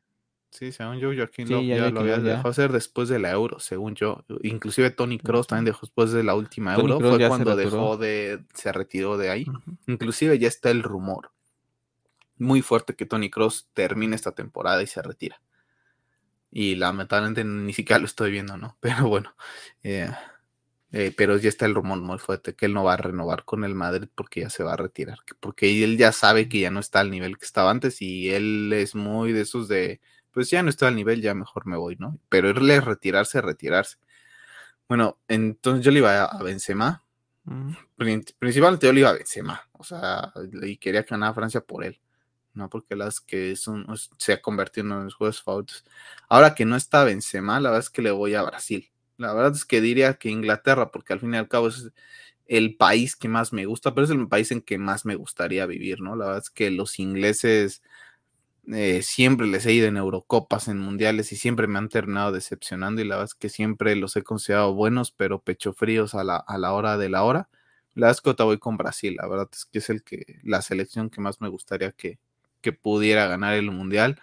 Sí, sí, según yo, Joaquín Sí, Löw ya lo había dejado hacer después de la Euro, según yo. Inclusive Tony Kroos también dejó después de la última Euro. Kroos Fue cuando dejó de... se retiró de ahí. Inclusive ya está el rumor muy fuerte que Tony Cross termine esta temporada y se retira. Y lamentablemente ni siquiera lo estoy viendo, ¿no? Pero bueno, eh, eh, pero ya está el rumor muy fuerte que él no va a renovar con el Madrid porque ya se va a retirar, que- porque él ya sabe que ya no está al nivel que estaba antes y él es muy de esos de, pues ya no está al nivel, ya mejor me voy, ¿no? Pero él es retirarse, retirarse. Bueno, entonces yo le iba a, Benzema, principalmente yo le iba a Benzema, o sea, y quería que ganara Francia por él, no porque las que es se ha convertido en uno de los juegos favoritos. Ahora que no está Benzema, la verdad es que le voy a Brasil. La verdad es que diría que Inglaterra, porque al fin y al cabo es el país que más me gusta, pero es el país en que más me gustaría vivir, ¿no? La verdad es que los ingleses eh, siempre les he ido en Eurocopas, en mundiales y siempre me han terminado decepcionando y la verdad es que siempre los he considerado buenos, pero pecho fríos a la, a la hora de la hora. La verdad es que voy con Brasil, la verdad es que es el que, la selección que más me gustaría que, que pudiera ganar el mundial.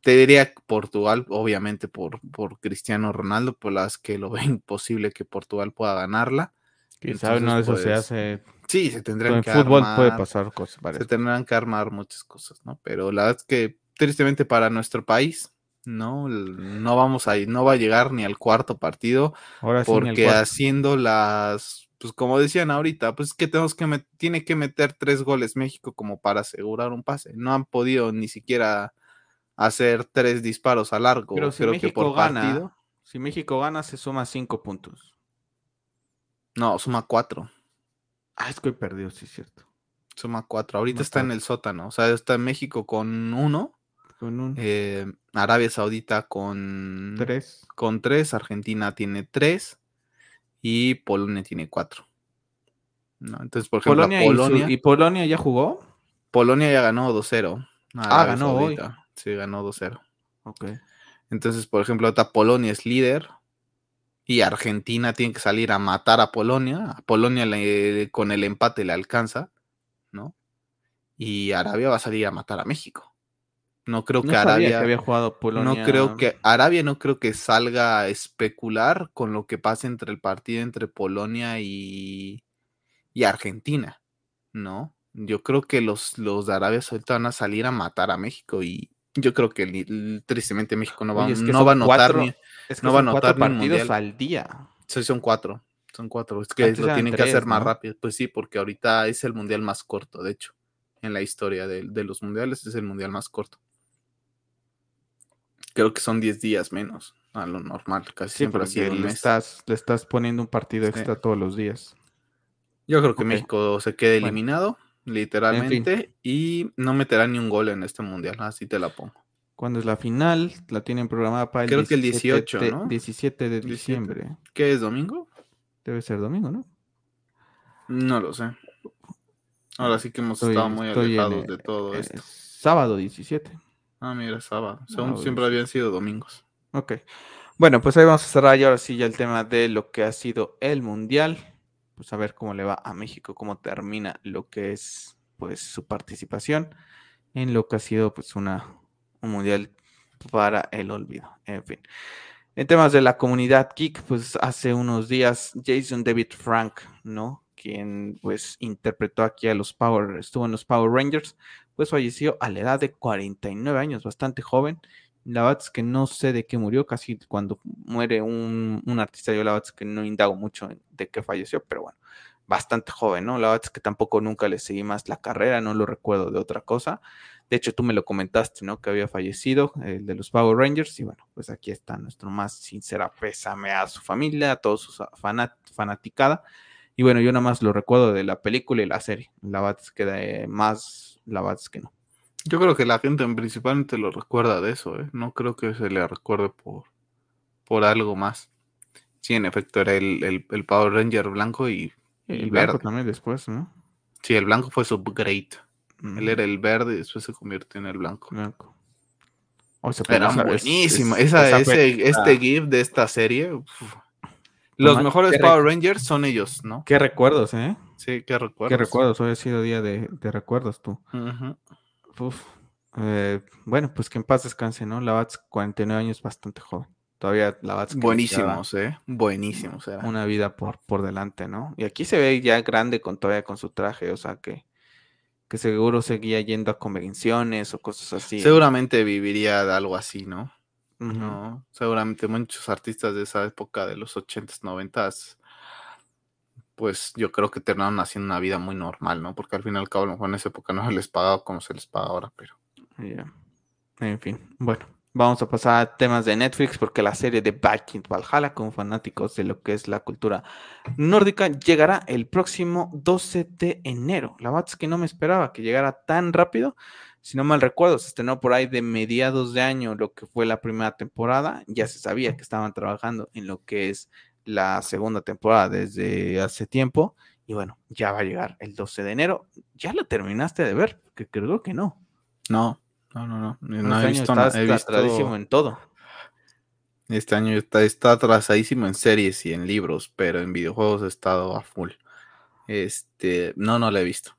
Te diría Portugal, obviamente por, por Cristiano Ronaldo, la verdad es que lo veo imposible que Portugal pueda ganarla. Quizá uno de Entonces, esos se pues, hace. Sí, se tendrían En que fútbol puede armar- pasar cosas se tendrán que armar muchas cosas, ¿no? Pero la verdad es que tristemente para nuestro país, no, no vamos a ir, no va a llegar ni al cuarto partido, Ahora sí, porque cuarto. haciendo las, pues como decían ahorita, pues que tenemos que tiene que meter tres goles México como para asegurar un pase. No han podido ni siquiera hacer tres disparos a largo, Pero si creo que México por gana, partido. si México gana, se suma cinco puntos. No, suma cuatro. Ah, es que hoy perdió, sí, es cierto. Suma cuatro. Ahorita Suma está en el sótano. O sea, está en México con uno. Con un eh, Arabia Saudita con tres. con tres, Argentina tiene tres y Polonia tiene cuatro. ¿no? Entonces, por ejemplo, Polonia, Polonia, y, su- ¿y Polonia ya jugó. Polonia ya ganó 2-0. a Ah, ganó hoy. Saudita. Sí, ganó 2-0. Ok. Entonces, por ejemplo, ahorita Polonia es líder y Argentina tiene que salir a matar a Polonia. A Polonia le- con el empate le alcanza, ¿no? Y Arabia va a salir a matar a México. No creo No que Arabia... que había jugado Polonia. No creo que Arabia no creo que salga a especular con lo que pase entre el partido entre Polonia y, y Argentina, ¿no? Yo creo que los, los de Arabia Saudita van a salir a matar a México y yo creo que tristemente México no va, Oye, es que no va a notar cuatro- ni, es que no va a partidos al día. sí, son cuatro, son cuatro, es que Antes lo tienen que hacer más rápido, pues sí, porque ahorita es el mundial más corto, de hecho, en la historia de, de los mundiales es el mundial más corto. Creo que son 10 días menos a lo normal, casi Sí, siempre un le estás, le estás poniendo un partido Sí. extra todos los días. Yo creo que. México se quede Bueno. eliminado, literalmente, y no meterá ni un gol en este mundial, así te la pongo. ¿Cuándo es la final? La tienen programada para el Creo que el 17 18, de- ¿no? 17 de 17. diciembre. ¿Qué es domingo? Debe ser domingo, ¿no? No lo sé. Ahora sí que hemos Estoy- estado muy en, alejados de todo eh, esto. sábado 17. Ah, mira, sábado. Según Sábado siempre habían sido domingos. Ok. Bueno, pues ahí vamos a cerrar ya ahora sí ya el tema de lo que ha sido el Mundial. Pues a ver cómo le va a México, cómo termina lo que es pues su participación en lo que ha sido pues una, un Mundial para el olvido. En fin. En temas de la comunidad geek, pues hace unos días Jason David Frank, ¿no? Quien pues interpretó aquí a los Power, estuvo en los Power Rangers, pues falleció a la edad de 49 años, bastante joven. La verdad es que no sé de qué murió, casi cuando muere un, un artista, yo la verdad es que no indago mucho de qué falleció, pero bueno, bastante joven, ¿no? La verdad es que tampoco nunca le seguí más la carrera, no lo recuerdo de otra cosa. De hecho, tú me lo comentaste, ¿no? Que había fallecido el de los Power Rangers. Y bueno, pues aquí está nuestro más sincera pésame a su familia, a toda su fanaticada. Y bueno, yo nada más lo recuerdo de la película y la serie. La verdad es que más, la verdad es que no. Yo creo que la gente principalmente lo recuerda de eso, ¿eh? No creo que se le recuerde por, por algo más. Sí, en efecto, era el, Power Ranger blanco y el, verde. también después, ¿no? Sí, el blanco fue su upgrade. Él era el verde y después se convirtió en el blanco. Blanco. era buenísimo. esa, este GIF de esta serie. Los mejores Power Rangers son ellos, ¿no? Qué recuerdos, ¿eh? Sí, qué recuerdos. Qué recuerdos. Hoy ha sido día de, recuerdos, tú. Eh, bueno, pues que en paz descanse, ¿no? La Bats, 49 años, bastante joven. Todavía la Bats. Buenísimos, ¿eh? Buenísimos. Era. Una vida por, por delante, ¿no? Y aquí se ve ya grande con todavía con su traje, o sea que, que seguro seguía yendo a convenciones o cosas así. Seguramente viviría de algo así, ¿no? No, seguramente muchos artistas de esa época de los 80s, 90s, pues yo creo que terminaron haciendo una vida muy normal, ¿no? Porque al fin y al cabo, a lo mejor en esa época no se les pagaba como se les paga ahora, pero. En fin, bueno, vamos a pasar a temas de Netflix porque la serie de Viking Valhalla, como fanáticos de lo que es la cultura nórdica, llegará el próximo 12 de enero. La verdad es que no me esperaba que llegara tan rápido si no mal recuerdo, se estrenó por ahí de mediados de año lo que fue la primera temporada. Ya se sabía que estaban trabajando en lo que es la segunda temporada desde hace tiempo. Y bueno, ya va a llegar el 12 de enero. ¿Ya la terminaste de ver? Que creo que no. No, no, no, no. no este he visto, atrasadísimo en todo. Este año está, está atrasadísimo en series y en libros, pero en videojuegos he estado a full. Este, no, no la he visto.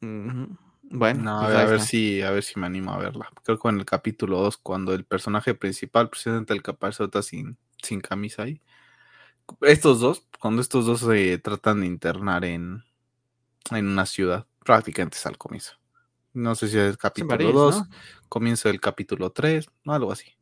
Bueno, pues a, ver, si, a ver si me animo a verla. Creo que en el capítulo 2, cuando el personaje principal presenta el capazota sin, sin camisa ahí. Estos dos, cuando estos dos se tratan de internar en, en una ciudad, prácticamente es al comienzo. No sé si es capítulo 2, comienzo del capítulo 3, algo así.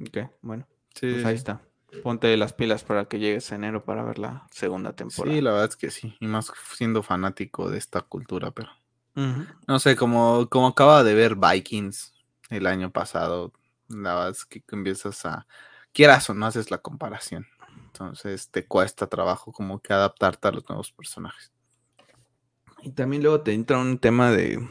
Ok, bueno. pues ahí está. Ponte las pilas para que llegues a enero para ver la segunda temporada. Sí, la verdad es que sí. Y más siendo fanático de esta cultura, pero no sé, como, como acaba de ver Vikings el año pasado, la verdad es que empiezas a, quieras o no haces la comparación. Entonces te cuesta trabajo como que adaptarte a los nuevos personajes. Y también luego te entra un tema de,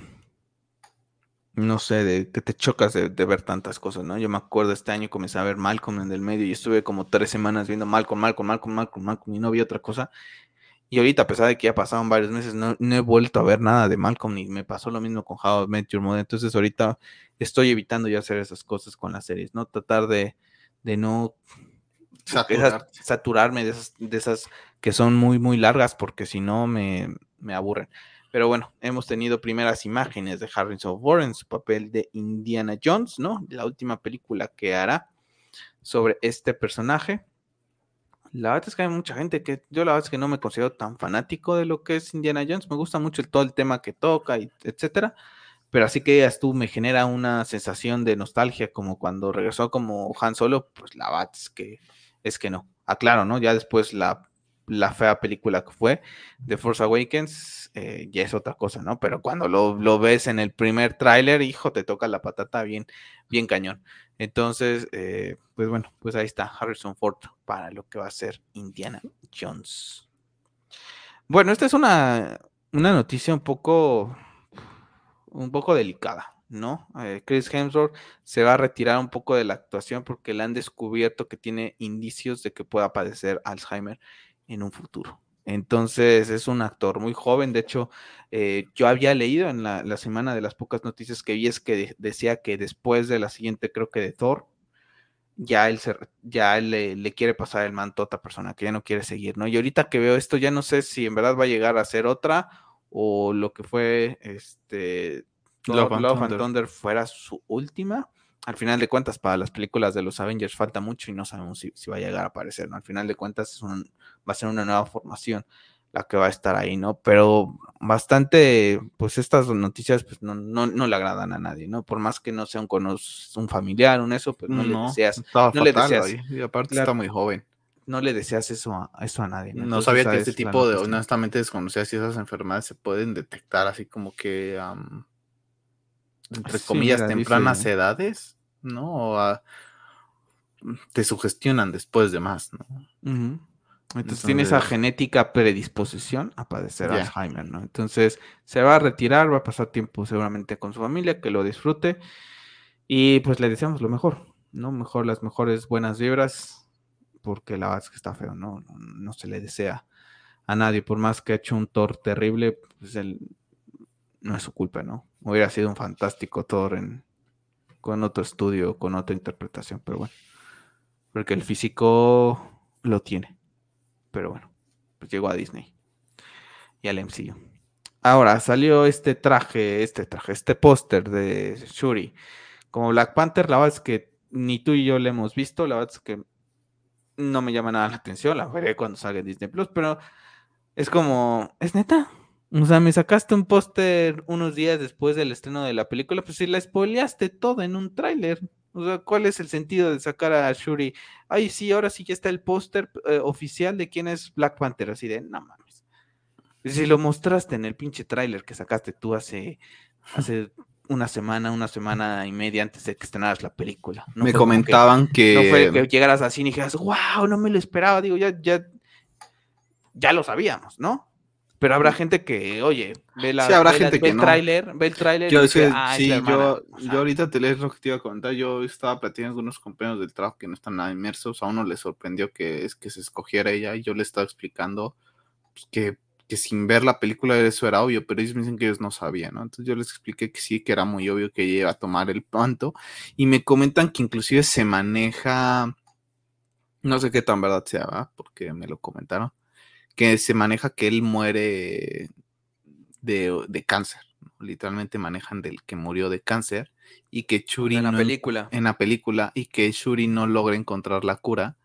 no sé, de que te chocas de, ver tantas cosas, ¿no? Yo me acuerdo este año comencé a ver Malcolm en el medio y estuve como tres semanas viendo Malcolm, Malcolm, Malcolm, Malcolm, Malcolm y no vi otra cosa. Y ahorita, a pesar de que ya pasaron varios meses, no, he vuelto a ver nada de Malcolm, ni me pasó lo mismo con How I Met Your Mother. Entonces, ahorita estoy evitando ya hacer esas cosas con las series, ¿no? Tratar de, de no saturarme de esas, de esas que son muy, muy largas, porque si no me, me aburren. Pero bueno, hemos tenido primeras imágenes de Harrison Ford en su papel de Indiana Jones, ¿no? La última película que hará sobre este personaje. La verdad es que hay mucha gente que yo la verdad es que no me considero tan fanático de lo que es Indiana Jones. Me gusta mucho el, todo el tema que toca, y etcétera. Pero así que ya tú me genera una sensación de nostalgia como cuando regresó como Han Solo, pues la verdad es que es que no. Aclaro, ¿no? Ya después la, la fea película que fue The Force Awakens eh, ya es otra cosa, ¿no? Pero cuando lo, lo ves en el primer tráiler, hijo, te toca la patata bien, bien cañón. Entonces, eh, pues bueno, pues ahí está Harrison Ford para lo que va a ser Indiana Jones. Bueno, esta es una, una noticia un poco, un poco delicada, ¿no? Eh, Chris Hemsworth se va a retirar un poco de la actuación porque le han descubierto que tiene indicios de que pueda padecer Alzheimer en un futuro. Entonces es un actor muy joven. De hecho, eh, yo había leído en la, semana de las pocas noticias que vi es que decía que después de la siguiente, creo que de Thor, ya él, se, ya le, quiere pasar el manto a otra persona, que ya no quiere seguir, ¿no? Y ahorita que veo esto, ya no sé si en verdad va a llegar a ser otra o lo que fue este Love, and Thunder fuera su última al final de cuentas, para las películas de los Avengers falta mucho y no sabemos si, va a llegar a aparecer, ¿no? Al final de cuentas, es un, va a ser una nueva formación la que va a estar ahí, ¿no? Pero bastante, pues estas noticias pues no, no, no le agradan a nadie, ¿no? Por más que no sea un, un familiar, un eso, pues no, le deseas. no le deseas. Y aparte está muy joven. No le deseas eso a, eso a nadie. No, sabía que este tipo de, honestamente desconocía si esas enfermedades se pueden detectar así como que, entre comillas, tempranas edades, ¿no? O te sugestionan después de más, ¿no? Entonces, tiene esa genética predisposición a padecer Alzheimer, ¿no? Entonces se va a retirar, va a pasar tiempo seguramente con su familia, que lo disfrute y pues le deseamos lo mejor, ¿no? Mejor las mejores buenas vibras, porque la verdad es que está feo, ¿no? No, se le desea a nadie, por más que ha hecho un Thor terrible, pues él no es su culpa, ¿no? Hubiera sido un fantástico Thor en, con otro estudio, con otra interpretación, pero bueno, porque el físico lo tiene. Pero bueno, pues llegó a Disney y al MCU. Ahora salió este traje, este traje, este póster de Shuri. Como Black Panther, la verdad es que ni tú y yo le hemos visto, la verdad es que no me llama nada la atención, la veré cuando salga Disney Plus, pero es como, es neta. O sea, me sacaste un póster unos días después del estreno de la película, pues si la spoileaste todo en un tráiler. O sea, ¿cuál es el sentido de sacar a Shuri? Ay, sí, ahora sí ya está el póster eh, oficial de quién es Black Panther. Así de, no mames. Si lo mostraste en el pinche tráiler que sacaste tú hace, hace una semana, una semana y media antes de que estrenaras la película. me comentaban que, No fue que llegaras así y dijeras, wow, no me lo esperaba. Digo, ya, ya, ya lo sabíamos, ¿no? Pero habrá gente que, oye, ve la, habrá gente que el tráiler, ve el tráiler y dice, ah, sí, yo, yo ahorita te lees lo que te iba a comentar. Yo estaba platicando con unos compañeros del trabajo que no están nada inmersos. A uno le sorprendió que es que se escogiera ella y yo le estaba explicando pues, que, que, sin ver la película eso era obvio, pero ellos me dicen que ellos no sabían, ¿no? Entonces yo les expliqué que sí, que era muy obvio que ella iba a tomar el panto y me comentan que inclusive se maneja, no sé qué tan verdad sea, ¿verdad? porque me lo comentaron que se maneja que él muere de, cáncer. Literalmente manejan del que murió de cáncer y que Shuri en la película en la película y que Shuri no logra encontrar la cura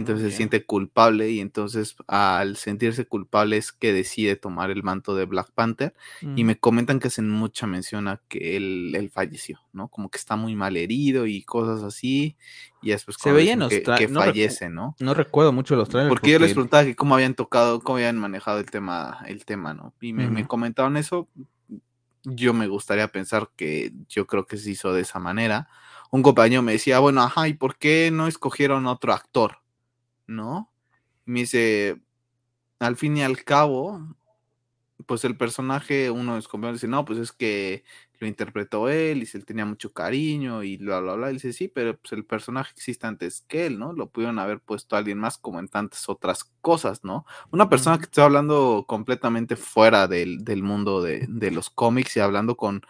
entonces se siente culpable y entonces al sentirse culpable es que decide tomar el manto de Black Panther y me comentan que hacen mucha mención a que él, falleció, ¿no? Como que está muy mal herido y cosas así y después se veía que, que fallece, ¿no? No recuerdo mucho los trailers. Porque, yo les preguntaba que cómo habían tocado, cómo habían manejado el tema, el tema, ¿no? Y me, me comentaron eso. Yo me gustaría pensar que yo creo que se hizo de esa manera. Un compañero me decía, bueno, ajá, ¿y por qué no escogieron otro actor? ¿No? Me dice, al fin y al cabo, pues el personaje, uno de los compañeros dice, no, pues es que lo interpretó él y se él tenía mucho cariño y bla, bla, bla. Y dice, sí, pero pues el personaje existe antes que él, ¿no? Lo pudieron haber puesto a alguien más como en tantas otras cosas, ¿no? Una persona que está hablando completamente fuera del, mundo de, los cómics y hablando con,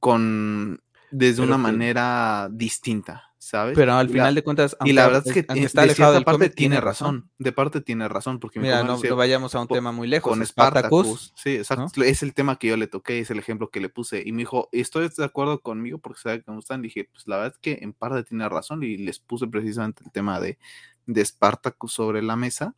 con desde una manera distinta, ¿sabes? Pero al final de cuentas, y la verdad es que está alejado del parte tiene razón. De parte tiene razón, porque mira, no, vayamos a un tema muy lejos. Con Spartacus, sí, exacto. Es el tema que yo le toqué, es el ejemplo que le puse. Y me dijo, ¿estoy de acuerdo conmigo? Porque sabe que me gustan. Dije, pues la verdad es que en parte tiene razón. Y les puse precisamente el tema de, de Spartacus sobre la mesa.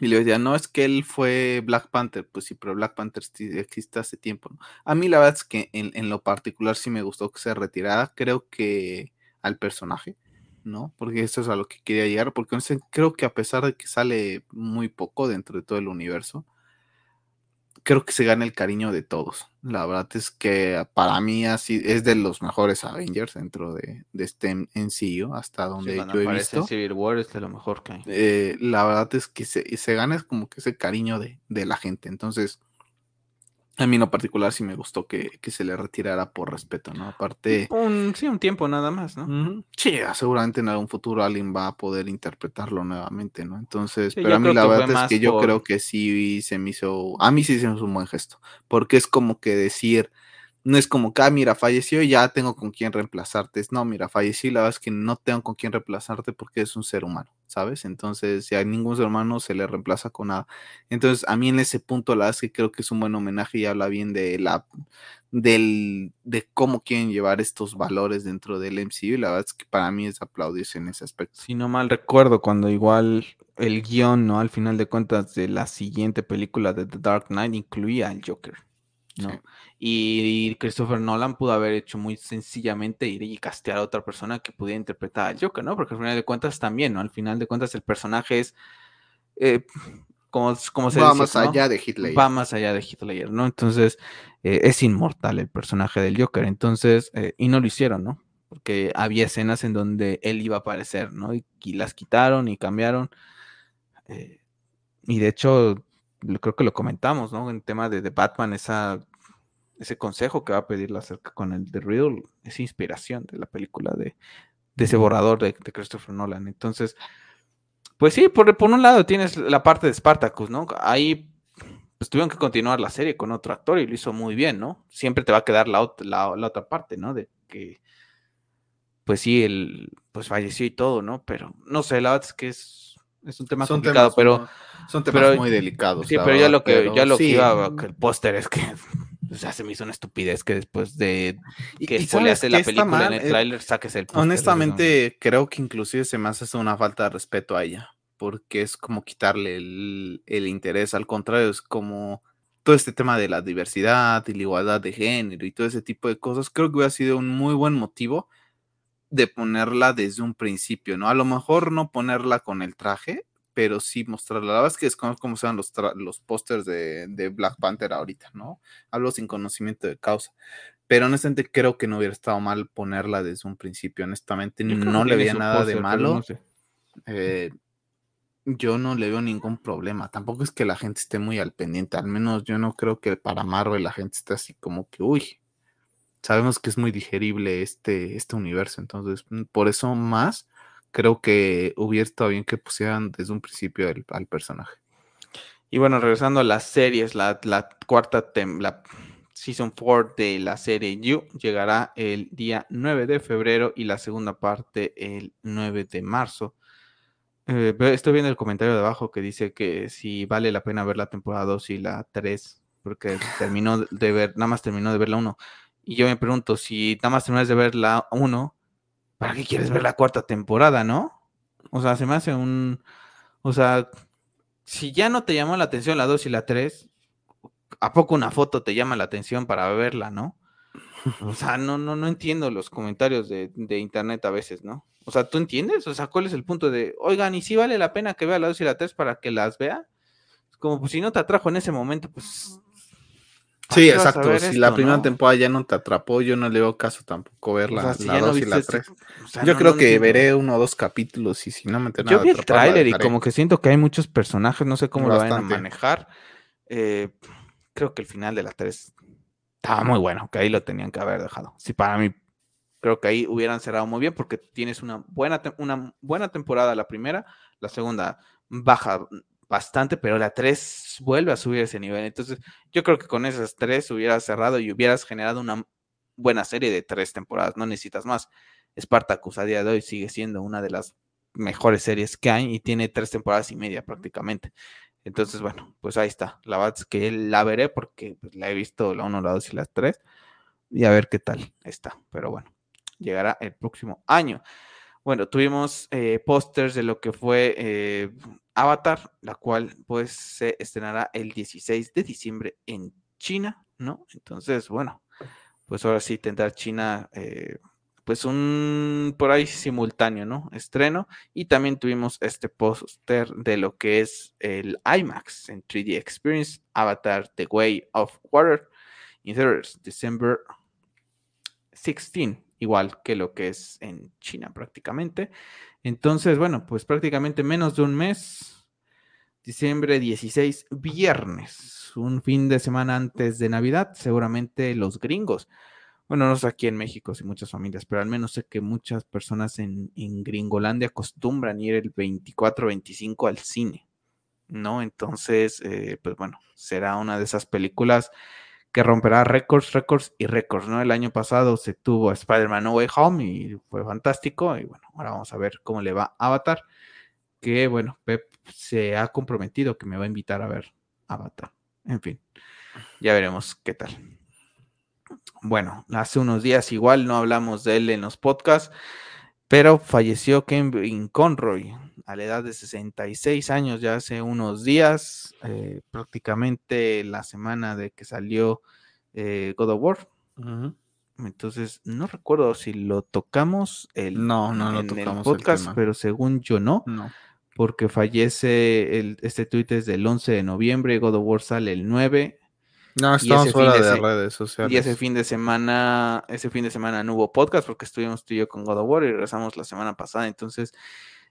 Y le decía, no, es que él fue Black Panther. Pues sí, pero Black Panther existe hace tiempo. A mí la verdad es que en, en, lo particular sí me gustó que se retirara. Creo que al personaje, ¿no? Porque eso es a lo que quería llegar, porque creo que a pesar de que sale muy poco dentro de todo el universo, creo que se gana el cariño de todos. La verdad es que para mí así es de los mejores Avengers dentro de, de este MCU, hasta donde yo he visto. Civil War es de lo mejor que hay. Eh, la verdad es que se, se gana es como que ese cariño de, de la gente. Entonces, a mí en lo particular sí me gustó que, se le retirara por respeto, ¿no? Aparte... Un, sí, un tiempo nada más, ¿no? Sí, seguramente en algún futuro alguien va a poder interpretarlo nuevamente, ¿no? Entonces, pero a mí la verdad es que yo creo que sí se me hizo... A mí sí se me hizo un buen gesto, porque es como que decir... No es como que, ah, mira, falleció y ya tengo con quién reemplazarte. Es, no, mira, fallecí, la verdad es que no tengo con quién reemplazarte porque es un ser humano. ¿Sabes? Entonces, si a ningún ser humano se le reemplaza con nada. Entonces, a mí en ese punto, la verdad es que creo que es un buen homenaje y habla bien de la del, de cómo quieren llevar estos valores dentro del MCU. Y la verdad es que para mí es aplaudirse en ese aspecto. Si no mal recuerdo, cuando igual el guion, ¿no? Al final de cuentas, de la siguiente película de The Dark Knight incluía al Joker. ¿No? Sí. Y Christopher Nolan pudo haber hecho muy sencillamente ir y castear a otra persona que pudiera interpretar al Joker, ¿no? Porque al final de cuentas también, ¿no? Al final de cuentas el personaje es, eh, como, como se Va dice, más ¿no? allá de Hitler. Va más allá de Hitler, ¿no? Entonces eh, es inmortal el personaje del Joker, entonces, eh, y no lo hicieron, ¿no? Porque había escenas en donde él iba a aparecer, ¿no? Y, y las quitaron y cambiaron. eh, y de hecho, creo que lo comentamos, ¿no? En tema de, de Batman, esa, ese consejo que va a pedirle acerca con el de Riddle, esa inspiración de la película de, de ese borrador de, de Christopher Nolan. Entonces, pues sí, por, por un lado tienes la parte de Spartacus, ¿no? Ahí pues tuvieron que continuar la serie con otro actor y lo hizo muy bien, ¿no? Siempre te va a quedar la, la, la otra parte, ¿no? De que, pues sí, él pues falleció y todo, ¿no? Pero no sé, la verdad es que es, es un tema son complicado, temas, pero... son temas pero- muy delicados. Sí, pero ya lo que, pero ya lo que iba, que el póster es que o sea, se me hizo una estupidez que después de que spoileaste ¿sabes la película en el Eh, tráiler, saques el póster. Honestamente, creo que inclusive se me hace una falta de respeto a ella, porque es como quitarle el, el interés, al contrario, es como todo este tema de la diversidad y la igualdad de género y todo ese tipo de cosas, creo que hubiera sido un muy buen motivo de ponerla desde un principio, ¿no? A lo mejor no ponerla con el traje, pero sí mostrarla. La verdad es que desconozco cómo sean los, los pósters de, de Black Panther ahorita, ¿no? Hablo sin conocimiento de causa. Pero honestamente creo que no hubiera estado mal ponerla desde un principio. Honestamente, no le veía nada de malo. no sé. Eh, yo no le veo ningún problema. Tampoco es que la gente esté muy al pendiente. Al menos yo no creo que para Marvel la gente esté así como que, uy, sabemos que es muy digerible este, este universo. Entonces, mm, por eso más creo que hubiera estado bien que pusieran desde un principio el- al personaje. Y bueno, regresando a las series, la, la cuarta, la Season 4 de la serie You llegará el día 9 de febrero y la segunda parte el 9 de marzo. Eh, estoy viendo el comentario de abajo que dice que si vale la pena ver la temporada 2 y la 3, porque terminó de ver, nada más terminó de ver la 1. Y yo me pregunto, si nada más terminas de ver la 1, ¿para qué quieres ver la cuarta temporada, no? O sea, se me hace un... O sea, si ya no te llamó la atención la 2 y la 3, ¿a poco una foto te llama la atención para verla, no? O sea, no, no, no entiendo los comentarios de, de internet a veces, ¿no? O sea, ¿tú entiendes? O sea, ¿cuál es el punto de, oigan, y si vale la pena que vea la 2 y la 3 para que las vea? Como pues si no te atrajo en ese momento, pues... ¿para Sí, exacto. Si esto, la primera no? temporada ya no te atrapó, yo no le veo caso tampoco ver O la, sea, si la ya no 2 y la este- 3. o sea, Yo no- creo que veré uno o dos capítulos y si no me termina Yo vi el tráiler y como que siento que hay muchos personajes, no sé cómo lo vayan a manejar. Eh, creo que el final de la 3 estaba muy bueno, que ahí lo tenían que haber dejado. Sí, para mí, creo que ahí hubieran cerrado muy bien porque tienes una buena, una buena temporada la primera, la segunda baja bastante, pero la 3 vuelve a subir ese nivel. Entonces, yo creo que con esas tres hubieras cerrado y hubieras generado una buena serie de tres temporadas, no necesitas más. Spartacus a día de hoy sigue siendo una de las mejores series que hay y tiene tres temporadas y media prácticamente. Entonces, bueno, pues ahí está. La verdad es que la veré porque pues, la he visto la 1, la 2 y la 3 y a ver qué tal está. Pero bueno, llegará el próximo año. Bueno, tuvimos eh, pósters de lo que fue eh, Avatar, la cual pues se estrenará el 16 de diciembre en China, ¿no? Entonces, bueno, pues ahora sí tendrá China eh, pues un por ahí simultáneo, ¿no? Estreno y también tuvimos este póster de lo que es el IMAX en 3D Experience Avatar The Way of Water in December 16, igual que lo que es en China prácticamente. Entonces, bueno, pues prácticamente menos de un mes, diciembre 16, viernes, un fin de semana antes de Navidad, seguramente los gringos. Bueno, no sé aquí en México, sí, muchas familias, pero al menos sé que muchas personas en, en Gringolandia acostumbran ir el 24-25 al cine, ¿no? Entonces, eh, pues bueno, será una de esas películas que romperá récords, récords y récords, ¿no? El año pasado se tuvo Spider-Man No Way Home y fue fantástico, y bueno, ahora vamos a ver cómo le va a Avatar, que, bueno, Pep se ha comprometido que me va a invitar a ver Avatar. En fin, ya veremos qué tal. Bueno, hace unos días igual no hablamos de él en los podcasts, pero falleció Kevin Conroy a la edad de 66 años, ya hace unos días, eh, prácticamente la semana de que salió eh, God of War. Entonces, no recuerdo si lo tocamos el, No, no lo en tocamos el podcast, pero según yo no, No. porque fallece, el, este tuit es del 11 de noviembre, God of War sale el 9, No, estamos fuera de de redes sociales. y ese fin de semana, ese fin de semana no hubo podcast porque estuvimos tú y yo con God of War y regresamos la semana pasada. Entonces,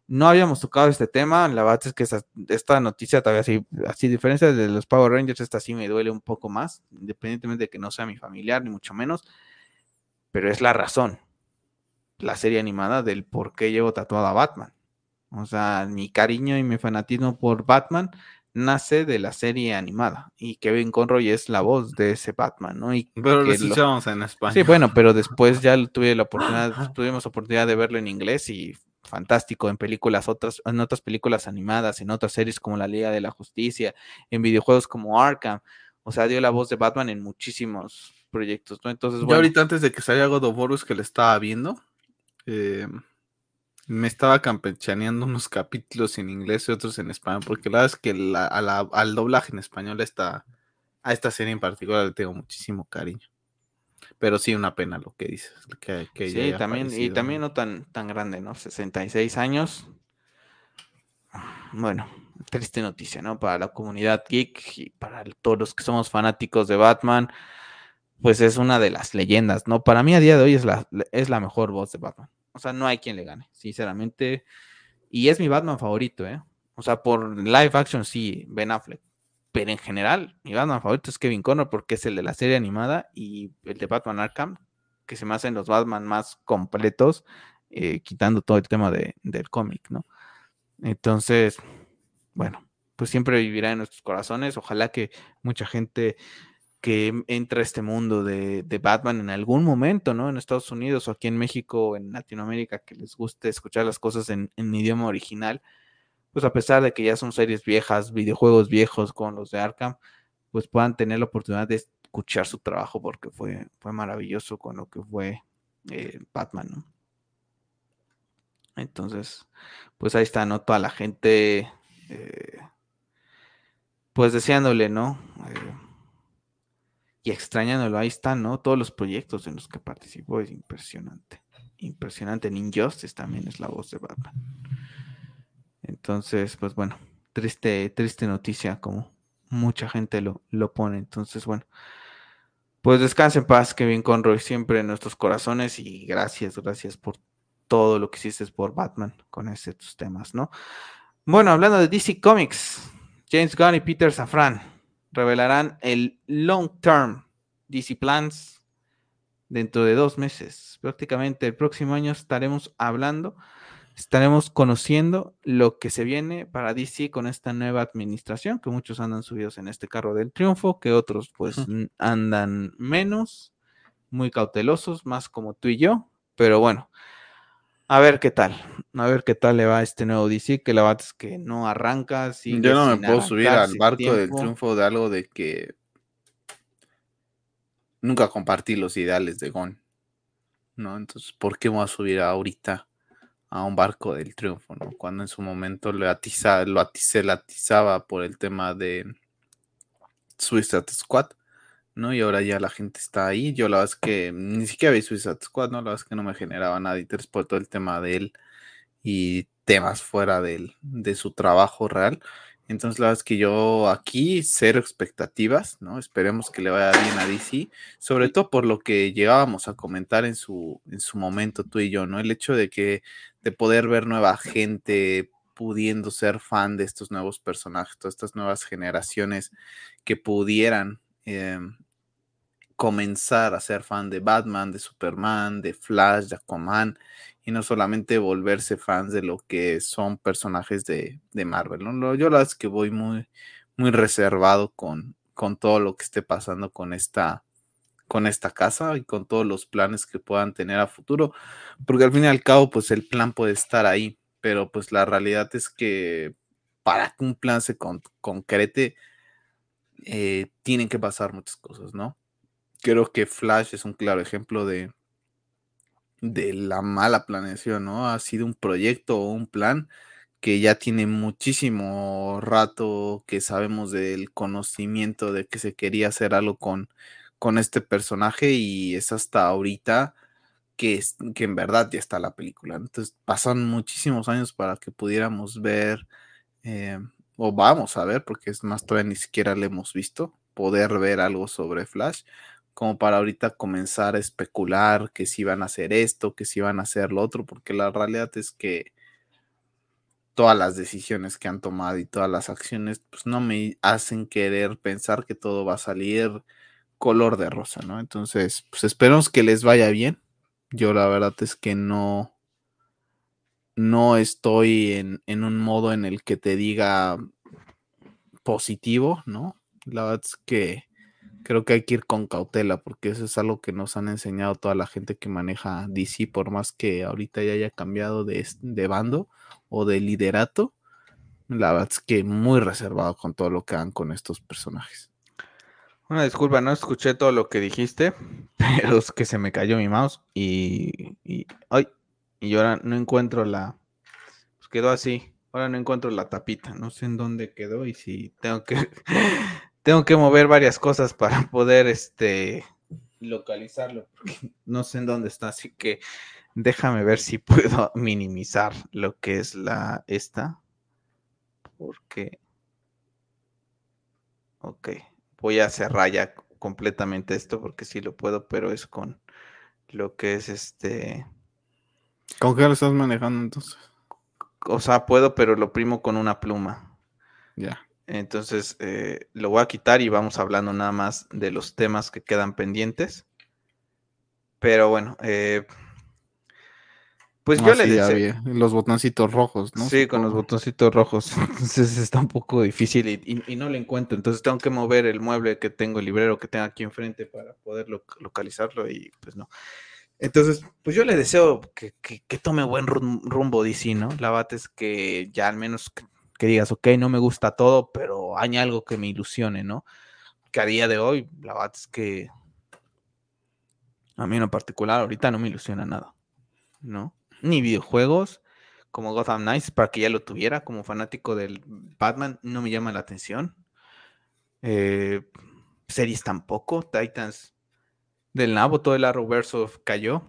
no habíamos tocado este tema. La verdad es que esa- esta noticia todavía así, así diferencia de los Power Rangers, esta sí me duele un poco más, independientemente de que no sea mi familiar, ni mucho menos. Pero es la razón, la serie animada del por qué llevo tatuado a Batman. O sea, mi cariño y mi fanatismo por Batman nace de la serie animada. Y Kevin Conroy es la voz de ese Batman, ¿no? Y Pero lo escuchamos en España. Sí, bueno, pero después ya tuve la oportunidad, tuvimos oportunidad de verlo en inglés y fantástico en películas, otras, en otras películas animadas, en otras series como La Liga de la Justicia, en videojuegos como Arkham. O sea, dio la voz de Batman en muchísimos proyectos, ¿no? Entonces, Yo bueno, ahorita antes de que saliera God of War, es que le estaba viendo, eh, me estaba campechaneando unos capítulos en inglés y otros en español, porque la verdad es que la- a la- al doblaje en español a esta, a esta serie en particular le tengo muchísimo cariño. Pero sí, una pena lo que dices. Que, que sí, también, y también ¿no? no tan, tan grande, ¿no? 66 años. Bueno, triste noticia, ¿no? Para la comunidad geek y para todos los que somos fanáticos de Batman, pues es una de las leyendas, ¿no? Para mí a día de hoy es la, es la mejor voz de Batman. O sea, no hay quien le gane, sinceramente. Y es mi Batman favorito, ¿eh? O sea, por live action sí, Ben Affleck. Pero en general, mi Batman favorito es Kevin Conroy porque es el de la serie animada y el de Batman Arkham, que se me hacen los Batman más completos, eh, quitando todo el tema de, del cómic, ¿no? Entonces, bueno, pues siempre vivirá en nuestros corazones. Ojalá que mucha gente que entra a este mundo de, de, Batman en algún momento, ¿no? En Estados Unidos o aquí en México o en Latinoamérica, que les guste escuchar las cosas en, en, idioma original, pues a pesar de que ya son series viejas, videojuegos viejos con los de Arkham, pues puedan tener la oportunidad de escuchar su trabajo porque fue, fue maravilloso con lo que fue eh, Batman, ¿no? Entonces, pues ahí está, ¿no? Toda la gente, eh, pues deseándole, ¿no? Eh, y extrañándolo, ahí están, ¿no? Todos los proyectos en los que participó es impresionante. Impresionante. En Injustice también es la voz de Batman. Entonces, pues bueno, triste, triste noticia, como mucha gente lo, lo pone. Entonces, bueno, pues descanse en paz, Kevin Conroy, siempre en nuestros corazones y gracias, gracias por todo lo que hiciste por Batman con estos temas, ¿no? Bueno, hablando de DC Comics, James Gunn y Peter Safran revelarán el long term DC Plans dentro de dos meses. Prácticamente el próximo año estaremos hablando, estaremos conociendo lo que se viene para DC con esta nueva administración, que muchos andan subidos en este carro del triunfo, que otros pues andan menos, muy cautelosos, más como tú y yo, pero bueno. A ver qué tal, a ver qué tal le va a este nuevo DC, que la verdad es que no arranca. Yo no me puedo subir al barco tiempo. del triunfo de algo de que nunca compartí los ideales de Gon, ¿no? Entonces, ¿por qué voy a subir ahorita a un barco del triunfo, ¿no? Cuando en su momento lo, atiza, lo atizaba por el tema de Suicide Squad, ¿no? Y ahora ya la gente está ahí. Yo la verdad es que ni siquiera vi Suicide Squad, ¿no? La verdad es que no me generaba nada de interés por todo el tema de él y temas fuera de, él, de su trabajo real. Entonces la verdad es que yo aquí cero expectativas, ¿no? Esperemos que le vaya bien a DC, sobre todo por lo que llegábamos a comentar en su, en su momento tú y yo, ¿no? El hecho de que de poder ver nueva gente pudiendo ser fan de estos nuevos personajes, todas estas nuevas generaciones que pudieran eh, comenzar a ser fan de Batman, de Superman, de Flash, de Aquaman, y no solamente volverse fans de lo que son personajes de, de Marvel. ¿no? Yo la verdad es que voy muy, muy reservado con, con todo lo que esté pasando con esta, con esta casa y con todos los planes que puedan tener a futuro, porque al fin y al cabo, pues el plan puede estar ahí, pero pues la realidad es que para que un plan se concrete, eh, tienen que pasar muchas cosas, ¿no? Creo que Flash es un claro ejemplo de, de la mala planeación, ¿no? Ha sido un proyecto o un plan que ya tiene muchísimo rato que sabemos del conocimiento de que se quería hacer algo con, con este personaje y es hasta ahorita que, que en verdad ya está la película. Entonces pasan muchísimos años para que pudiéramos ver, eh, o vamos a ver, porque es más, todavía ni siquiera le hemos visto, poder ver algo sobre Flash, como para ahorita comenzar a especular que si van a hacer esto, que si van a hacer lo otro, porque la realidad es que todas las decisiones que han tomado y todas las acciones, pues no me hacen querer pensar que todo va a salir color de rosa, ¿no? Entonces, pues esperemos que les vaya bien. Yo la verdad es que no, no estoy en, en un modo en el que te diga positivo, ¿no? La verdad es que creo que hay que ir con cautela porque eso es algo que nos han enseñado toda la gente que maneja DC, por más que ahorita ya haya cambiado de, de bando o de liderato, la verdad es que muy reservado con todo lo que hagan con estos personajes. Una disculpa, no escuché todo lo que dijiste, pero es que se me cayó mi mouse y, y, ay, y ahora no encuentro la, pues quedó así, ahora no encuentro la tapita, no sé en dónde quedó y si tengo que, tengo que mover varias cosas para poder, este, localizarlo, porque no sé en dónde está, así que Déjame ver si puedo minimizar lo que es la esta. Porque. Ok. Voy a cerrar ya completamente esto porque sí lo puedo, pero es con lo que es este. ¿Con qué lo estás manejando entonces? O sea, puedo, pero lo primo con una pluma. Ya. Entonces eh, lo voy a quitar y vamos hablando nada más de los temas que quedan pendientes. Pero bueno, eh, pues yo le decía. Los botoncitos rojos, ¿no? Sí, con los botoncitos rojos. Entonces está un poco difícil y, no lo encuentro. Entonces tengo que mover el mueble que tengo, el librero que tengo aquí enfrente para poder localizarlo y pues no. Entonces, pues yo le deseo que, tome buen rumbo DC, ¿no? La bate es que ya al menos que, digas, ok, no me gusta todo, pero hay algo que me ilusione, ¿no? Que a día de hoy, la bate es que a mí en particular ahorita no me ilusiona nada, ¿no? ni videojuegos como Gotham Knights para que ya lo tuviera. Como fanático del Batman, no me llama la atención. Eh, series tampoco. Titans del Nabo, todo el Arrowverse cayó.